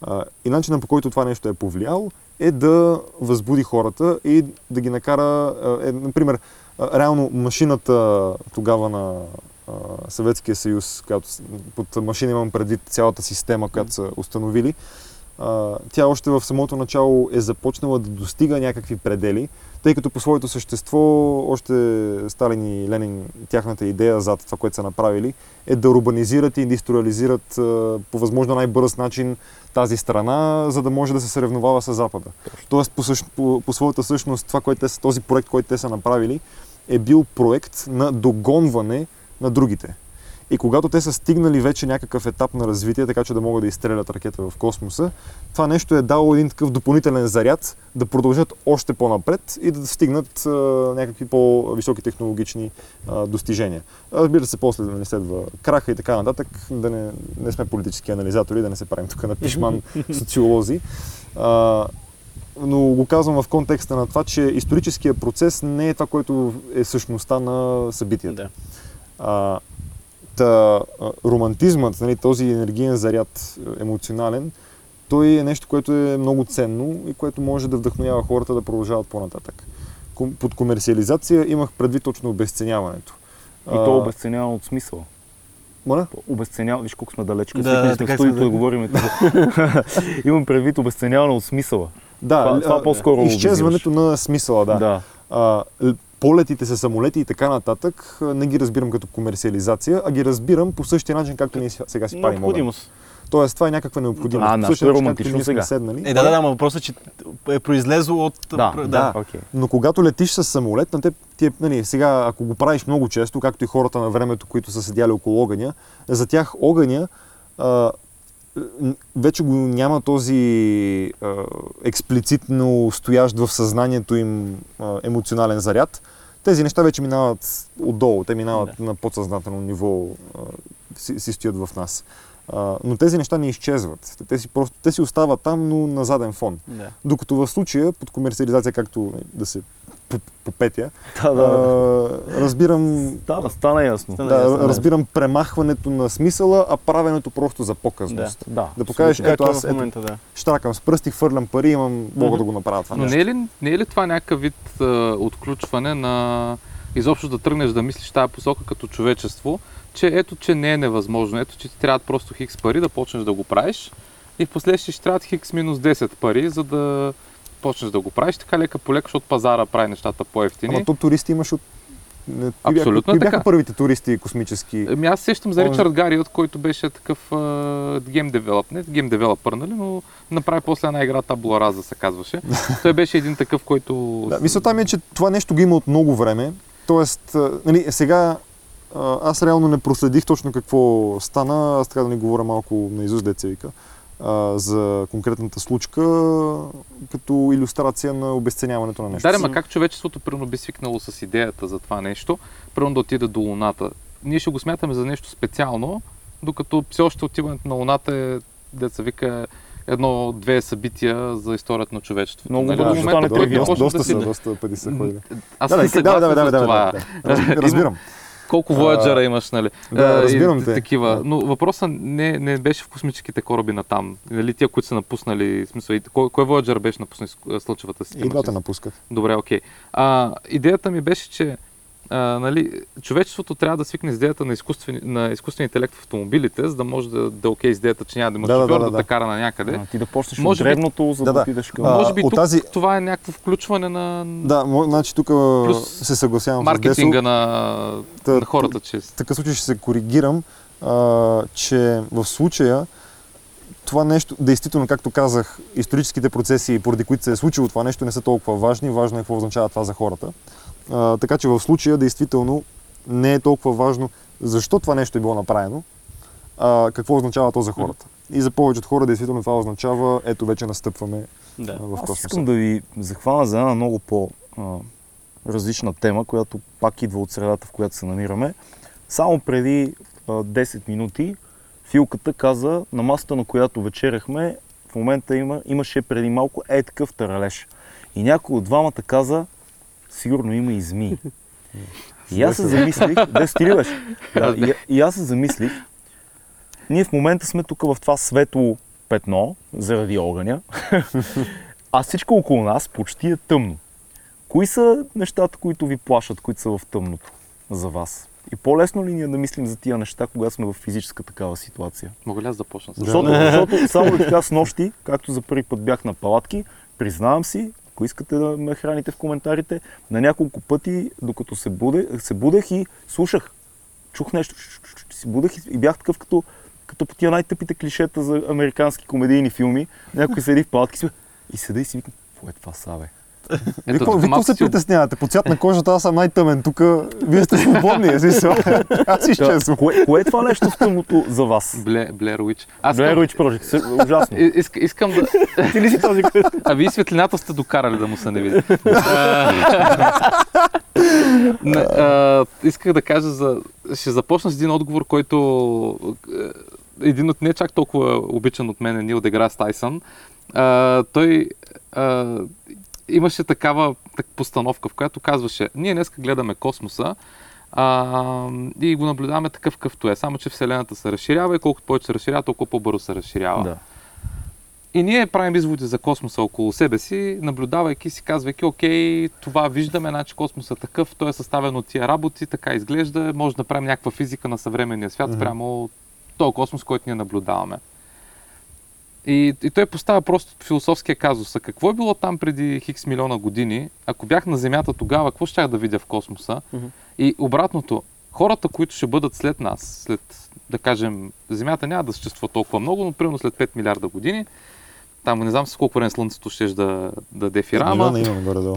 А, и начинът по който това нещо е повлияло е да възбуди хората и да ги накара, е, например, реално машината тогава на Съветския съюз, която под машина имам предвид цялата система, която са установили, тя още в самото начало е започнала да достига някакви предели, тъй като по своето същество още Сталин и Ленин, тяхната идея зад това, което са направили, е да урбанизират и индустриализират по възможно най-бърз начин тази страна, за да може да се съревновава с Запада. Тоест, по, по, по своята същност, това, което те, този проект, който те са направили, е бил проект на догонване на другите. И когато те са стигнали вече някакъв етап на развитие, така че да могат да изстрелят ракета в космоса, това нещо е дало един такъв допълнителен заряд да продължат още по-напред и да стигнат а, някакви по-високи технологични а, достижения. Разбира се, после да не следва краха и така нататък, да не, не сме политически анализатори, да не се правим тук на пишман социолози. А, но го казвам в контекста на това, че историческия процес не е това, което е същността на събитията. Да. А, та, а, романтизмът, нали, този енергиен заряд, е, емоционален, той е нещо, което е много ценно и което може да вдъхновява хората да продължават по-нататък. Под комерциализация имах предвид точно обесценяването. И то обесценявано от смисъла. Моля? Обесценява, виж колко сме далеч, Да, така студиото да да. говорим. Имам предвид обесценяване от смисъла. Да, Това- това по-скоро изчезването на смисъла, да. да. А, полетите с самолети и така нататък не ги разбирам като комерциализация, а ги разбирам по същия начин, както ние сега си парим. Необходимост. Тоест, това е някаква необходимост. А, нашето същия е романтично както ние сме сега. Седнали. Е, да, да, да, но въпросът е, че е произлезло от... Да, пр- да, окей. Но когато летиш с самолет, на теб ти е, нали, сега, ако го правиш много често, както и хората на времето, които са седяли около огъня, за тях огъня а, вече го няма този а, експлицитно стоящ в съзнанието им а, емоционален заряд. Тези неща вече минават отдолу, те минават на подсъзнателно ниво, а, си, си стоят в нас. А, но тези неща не изчезват. Те си, просто, те си остават там, но на заден фон. Да. Докато в случая, под комерциализация, както е, да се по- попетя, Да, да. а, разбирам, Стана, стана ясно. Стана да, ясно, да. разбирам премахването на смисъла, а правенето просто за показност. Да. Да покажеш, ето аз в ето, момента, да. штракам с пръсти, хвърлям пари, имам, мога да го направя това Но не е, ли, не е ли това някакъв вид а, отключване на изобщо да тръгнеш да мислиш тази посока като човечество, че ето, че не е невъзможно, ето, че ти трябват просто хикс пари да почнеш да го правиш и в последствие ще трябват хикс минус 10 пари, за да почнеш да го правиш така лека по лека, защото пазара прави нещата по-ефтини. Ама то туристи имаш от... Бяха, Абсолютно бяха така. първите туристи космически? Ами аз сещам за Ричард Гариот, който беше такъв гейм девелоп, не гейм девелопър, нали, но направи после една игра Табула Раза се казваше. Той беше един такъв, който... Да, мисълта ми е, че това нещо го има от много време. Тоест, нали, сега аз реално не проследих точно какво стана. Аз така да не говоря малко на Изус деца вика а, за конкретната случка като иллюстрация на обесценяването на нещо. Да, ма как човечеството примерно би свикнало с идеята за това нещо, примерно да отиде до Луната. Ние ще го смятаме за нещо специално, докато все още отиването на Луната е, деца вика, едно-две събития за историята на човечеството. Много нали? да момента, До, който тривиално. доста, да си... доста пъти са ходили. Аз Да, да, съм да, да, да, да, да, да. Раз- Разбирам. Колко Voyager имаш, нали? Да, А, и разбирам те. Такива. Но въпросът не, не беше в космическите кораби на там. Нали, тия, които са напуснали, смисъл, и кой, кой Voyager беше напуснал Слънчевата система? И двата напускат. Добре, окей. А, идеята ми беше, че а, нали, човечеството трябва да свикне с идеята на, изкуствен, на изкуствен интелект в автомобилите, за да може да, да е окей с идеята, че няма да има Да, да, шофьор да, да, да, да. кара на някъде. А, ти да почнеш Може от би- древното, за Да, да, отидеш към... А, Може би тук тази- това е някакво включване на Да, значи тук Плюс се съгласявам с маркетинга Десо. на, Та- на хората, че В такъв случай ще се коригирам, а, че в случая това нещо, действително, както казах, историческите процеси, поради които се е случило това нещо, не са толкова важни. Важно е какво означава това за хората. А, така че в случая, действително, не е толкова важно защо това нещо е било направено, а какво означава то за хората. И за повечето хора, действително, това означава, ето вече настъпваме Да. в Аз космоса. искам да ви захвана за една много по-различна тема, която пак идва от средата, в която се намираме. Само преди а, 10 минути Филката каза, на масата, на която вечеряхме, в момента има, имаше преди малко е такъв таралеж. И някой от двамата каза, сигурно има и змии. И аз се замислих, да стиливаш. Да, и, и аз се замислих, ние в момента сме тук в това светло петно, заради огъня, а всичко около нас почти е тъмно. Кои са нещата, които ви плашат, които са в тъмното за вас? И по-лесно ли ни е да мислим за тия неща, когато сме в физическа такава ситуация? мога ли аз да почна с Защото, защото само да така с нощи, както за първи път бях на палатки, признавам си, ако искате да ме храните в коментарите, на няколко пъти, докато се, буде, се будех и слушах, чух нещо, си будех и, бях такъв като, като по тия най-тъпите клишета за американски комедийни филми. Някой седи в палатки и седа и си викам, какво е това са? Вие малко какво се притеснявате? По цвят на кожата аз съм най-тъмен. Тук вие сте свободни. е. Аз изчезвам. кое, кое е това нещо в тъмното за вас? Бле, Blair Witch. Аз Witch Project, Съ- ужасно. и- иска, искам да... Ти ли си този. А вие светлината сте докарали да му се не види. Исках да кажа за... Ще започна с един отговор, който е един от не чак толкова обичан от мен е Нил Деграс Тайсън. Той а, имаше такава так, постановка, в която казваше, ние днес гледаме космоса а, и го наблюдаваме такъв какъвто е, само че Вселената се разширява и колкото повече се разширява, толкова по-бързо се разширява. Да. И ние правим изводи за космоса около себе си, наблюдавайки си, казвайки, окей, това виждаме, значи космоса е такъв, той е съставен от тия работи, така изглежда, може да правим някаква физика на съвременния свят спрямо този космос, който ние наблюдаваме. И, и той поставя просто философския казус. А какво е било там преди хикс милиона години? Ако бях на Земята тогава, какво щях да видя в космоса? Мгм. И обратното, хората, които ще бъдат след нас, след, да кажем, Земята няма да съществува толкова много, но примерно след 5 милиарда години, там не знам с колко време Слънцето ще да, да дефира, ама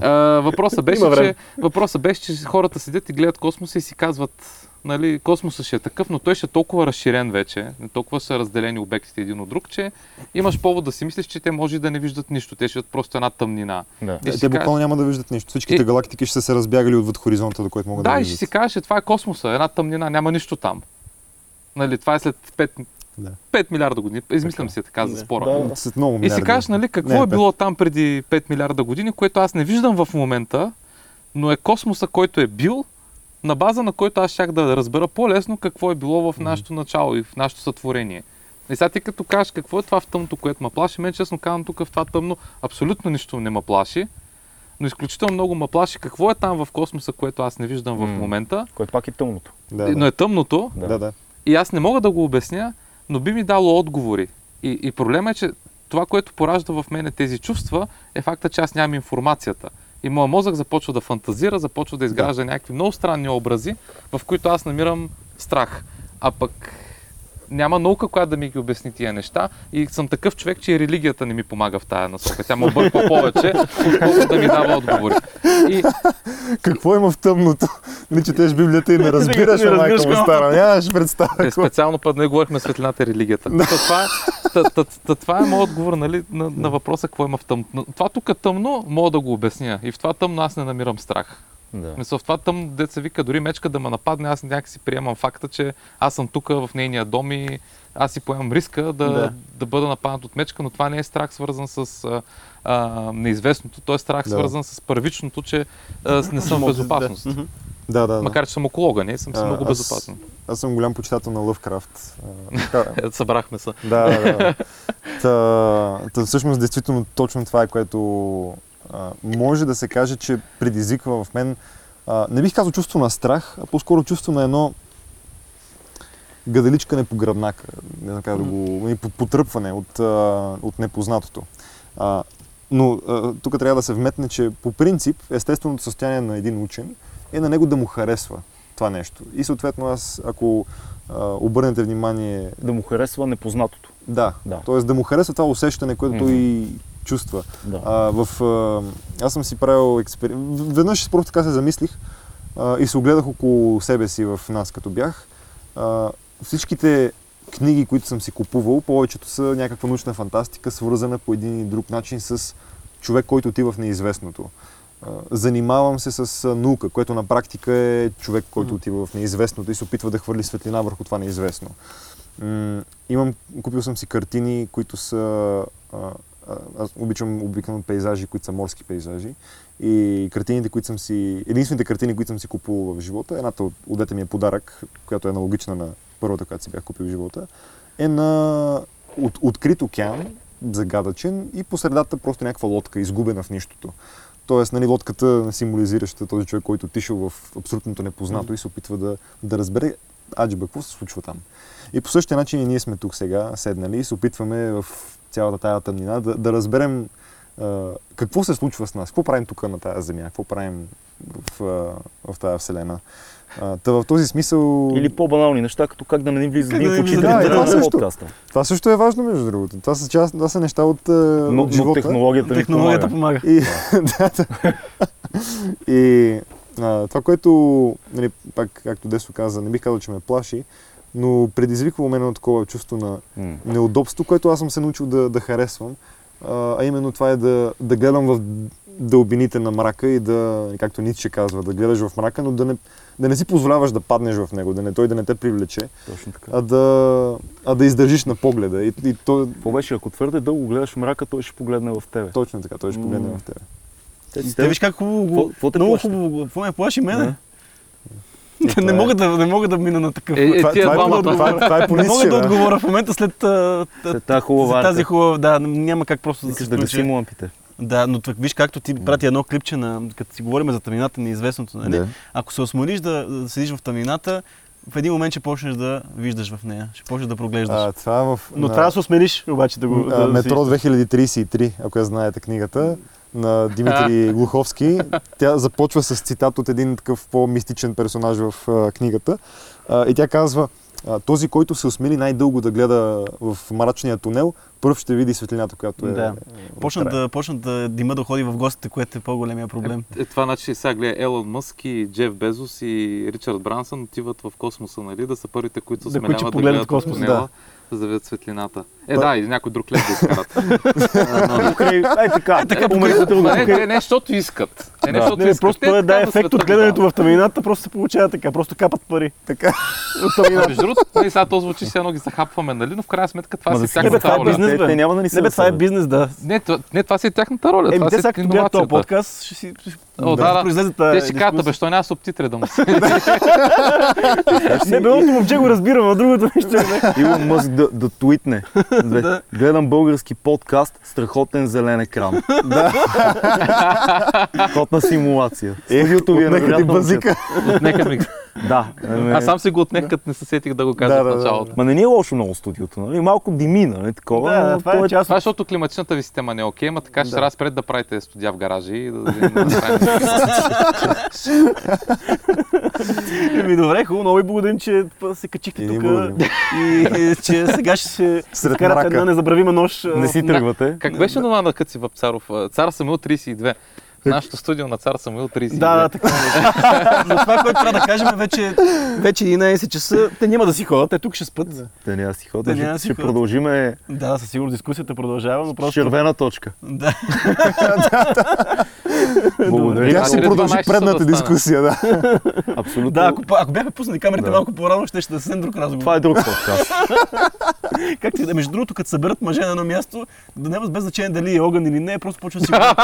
а, въпросът, беше, че, въпросът беше, че хората седят и гледат космоса и си казват, нали, космосът ще е такъв, но той ще е толкова разширен вече, не толкова са разделени обектите един от друг, че имаш повод да си мислиш, че те може и да не виждат нищо. Те ще видят просто една тъмнина. Да. И Те, те буквално няма да виждат нищо. Всичките И- галактики ще са се разбягали отвъд хоризонта, до който могат да, Да, и виждат. ще си кажеш, че това е космоса, една тъмнина, няма нищо там. Нали, това е след 5, Да. 5 милиарда години. Измислям си така за Да. спора. Да. След много И си кажеш, нали, какво Не, е било там преди 5 милиарда години, което аз не виждам в момента, но е космоса, който е бил, на база на който аз щях да разбера по-лесно какво е било в нашето начало и в нашето сътворение. И сега ти като кажеш какво е това в тъмното, което ме плаши, мен честно казвам тук в това тъмно абсолютно нищо не ме плаши, но изключително много ме плаши какво е там в космоса, което аз не виждам в момента, Което пак е тъмното. Да, но да. е тъмното Да. да, да. и аз не мога да го обясня, но би ми дало отговори. И, и проблема е, че това, което поражда в мене тези чувства, е факта, че аз нямам информацията. И моят мозък започва да фантазира, започва да изгражда някакви много странни образи, в които аз намирам страх. А пък няма наука, която да ми ги обясни тия неща. И съм такъв човек, че и религията не ми помага в тая насока. Тя ме обърква повече, отколкото да ми дава отговори. И Какво има в тъмното? Не четеш Библията и не разбираш, Не а майка му стара. Нямаш представа. Е, специално път не говорихме светлината и религията. Та, това, е, та, та, та, това е моят отговор нали, на, на въпроса какво има в тъмно. Това тук е тъмно, мога да го обясня. И в това тъмно аз не намирам страх. Да. Мисля, в това тъмно, деца вика, дори мечка да ме нападне, аз някакси приемам факта, че аз съм тук в нейния дом и аз си поемам риска да, да. Да. да бъда нападнат от мечка, но това не е страх свързан с а, а, неизвестното, то е страх Да. свързан с първичното, че а, не съм в безопасност. Да, да, да. Макар, че съм околога, не съм си А, много аз- безопасен. Аз съм голям почитател на Лъвкрафт. Събрахме се. Да, да, да. Та, та всъщност, действително, точно това е, което а, може да се каже, че предизвиква в мен, а, не бих казал чувство на страх, а по-скоро чувство на едно гаделичкане по гръбнака, не знам как да го, потръпване от, а, от непознатото. А, но а, тук трябва да се вметне, че по принцип естественото състояние на един учен е на него да му харесва това нещо. И съответно аз, ако а, обърнете внимание Да му харесва непознатото. да, Да. т.е. да му хареса това усещане, което Мгм. той чувства. Да. А, в, а, аз съм си правил експеримент. Веднъж просто така се замислих а, и се огледах около себе си в нас, като бях. А, всичките книги, които съм си купувал, повечето са някаква научна фантастика, свързана по един или друг начин с човек, който отива в неизвестното. Занимавам се с наука, което на практика е човек, който отива в неизвестното и се опитва да хвърли светлина върху това неизвестно. Имам, купил съм си картини, които са... Аз обичам обикновено пейзажи, които са морски пейзажи. И картините, които съм си... Единствените картини, които съм си купувал в живота, едната от, от дете ми е подарък, която е аналогична на първата, която си бях купил в живота, е на от, открит океан, загадъчен и по средата просто някаква лодка, изгубена в нищото. Тоест, нали, лодката символизираща този човек, който отишъл в абсолютното непознато и се опитва да, да разбере аджиба, какво се случва там. И по същия начин и ние сме тук сега, седнали и се опитваме в цялата тая тъмнина да, да разберем а, какво се случва с нас, какво правим тук на тази земя, какво правим в, а, в тази вселена. А, та в този смисъл... Или по-банални неща, като как да не ни влиза дим да в ни очите да да, също. подкаста. Това също е важно, между другото. Това са, част, това са неща от, Но, от но живота. технологията ни Технологията помага. помага. И, да, да. и а, това, което, нали, пак, както Десо каза, не бих казал, че ме плаши, но предизвиква у мен едно такова чувство на неудобство, което аз съм се научил да, да харесвам. А, именно това е да, да гледам в дълбините на мрака и да, както Ницше казва, да гледаш в мрака, но да не, да не си позволяваш да паднеш в него, да не, той да не те привлече, Точно така. а да, а да издържиш на погледа. И, и то, Какво беше, ако твърде дълго гледаш мрака, той ще погледне в тебе. точно така, той ще погледне М. в тебе. Те, Те виж как хубаво те Много плаши? хубаво го... Какво ме плаши мене? Да. Не, това е. мога да, не мога да мина на такъв... Е, е, Това, тия това, е, това, е, това е по не мога да отговоря в момента след След тази хубава тази хубава... Да, няма как просто да се Искаш да гасим лампите. Да, но так, виж както ти прати едно клипче, на, като си говорим за тъмнината, неизвестното. Нали? Да. Ако се осмолиш да, да седиш в тъмнината, в един момент ще почнеш да виждаш в нея, ще почнеш да проглеждаш. А, това е в... Но на- трябва да се осмелиш, обаче да го... а, да, Метро си- 2033, ако я знаете книгата, на Димитри Глуховски. Тя започва с цитат от един такъв по-мистичен персонаж в а, книгата. А, и тя казва, а, този, който се осмели най-дълго да гледа в мрачния тунел, първ ще види светлината, която е... Да. е Почна да, почна да дима да ходи в гостите, което е по-големия проблем. Е, това значи сега гледа Елон Мъск и Джеф Безос и Ричард Брансън отиват в космоса, нали? Да са първите, които се Да, да гледат космоса, тунела, за да видят светлината. Е, да, и някой друг лед да изкарат. Ай така, така помежду другото. Ма не, не, защото искат. Не, Да. защото Не, не, искат. просто да е ефект от гледането в тъмнината, просто се получава така, просто капат пари. Така. От тъмнината. Между другото, нали, сега то звучи, все едно ги захапваме, нали? Но в крайна сметка това си да е Не, тяхната е роля. бизнес, Те- бе. няма да ни се Не, това е бизнес, да. Не, това, не, си е тяхната роля. Еми, това те сега е като гледат този подкаст, ще си... О, да, да. произлезе Те ще кажат, бе, що няма субтитри да му се. Не, белото момче го разбирам, а другото нещо не. Илон Мъск да, да твитне. Да. Да. Гледам български подкаст, страхотен зелен екран. Да. Котна симулация. Студиото ви е невероятно. базика. Нека ми... Да. ами- Аз сам си го отнех, като не се сетих да го кажа Да, в да, да. началото. Ма не ни е лошо много студиото, нали? Малко дими, нали? Такова. Да, но това е то част Това е, от... защото климатичната ви система не е окей, ама така ще Да. трябва да да правите студия в гаражи и да, да, да. Еми, добре, хубаво, много ви благодарим, че се качихте тук и че сега ще се Сред карате мрака. една незабравима нощ. Не си тръгвате. Как беше това на Къци в Царов? Цар Самуил 32. В нашото студио на Цар Самуил 32. Да, да, така. е. Но това, което трябва да кажем, е вече, вече 11 часа. Те няма да си ходят, те тук ще спят. Те няма да си ходят. Ще, ще продължиме Да, със сигурност дискусията продължава, но просто... червена точка. Да. Благодаря. Тя ще продължи 12 часа предната дискусия, да. Абсолютно. Да, ако, ако бяха пуснали камерите Да. малко по-рано, ще ще да съвсем друг разговор. Това е друг подкаст. Както и да, между другото, като съберат мъже на едно място, да няма без значение дали е огън или не, просто почва да си говорят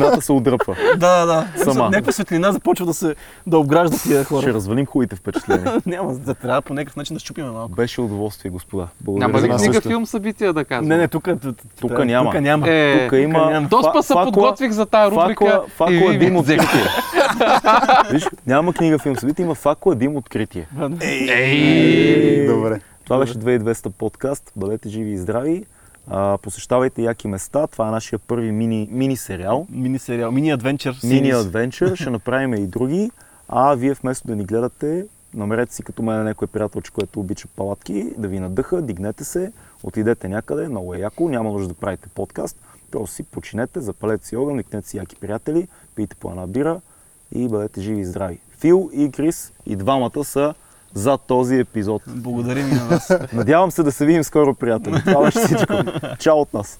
Тъмнината се отдръпва. Да, да, да. Сама. Някаква светлина започва да се да обгражда тия хора. Ще развалим хубавите впечатления. Няма, да трябва по някакъв начин да щупиме малко. Беше удоволствие, господа. Благодаря. Няма ли книга, също. филм, събития да казвам? Не, не, тук, Тук няма. Тук няма. Е, Тук има... Доста се подготвих за тази рубрика. Факла, е дим откритие. Виж, няма книга филм събитие, има факла дим откритие. Ей! Добре. Това беше 2200 подкаст. Бъдете живи и здрави. А, посещавайте яки места. Това е нашия първи мини, мини сериал. Мини сериал, мини адвенчър. Мини адвенчър. Ще направим и други. А вие вместо да ни гледате, намерете си като мен някой приятелче, който обича палатки, да ви надъха, дигнете се, отидете някъде, много е яко, няма нужда да правите подкаст. Просто си починете, запалете си огън, викнете си яки приятели, пийте по една бира и бъдете живи и здрави. Фил и Крис и двамата са за този епизод. Благодарим и на вас. Надявам се да се видим скоро, приятели. Това беше всичко. Чао от нас.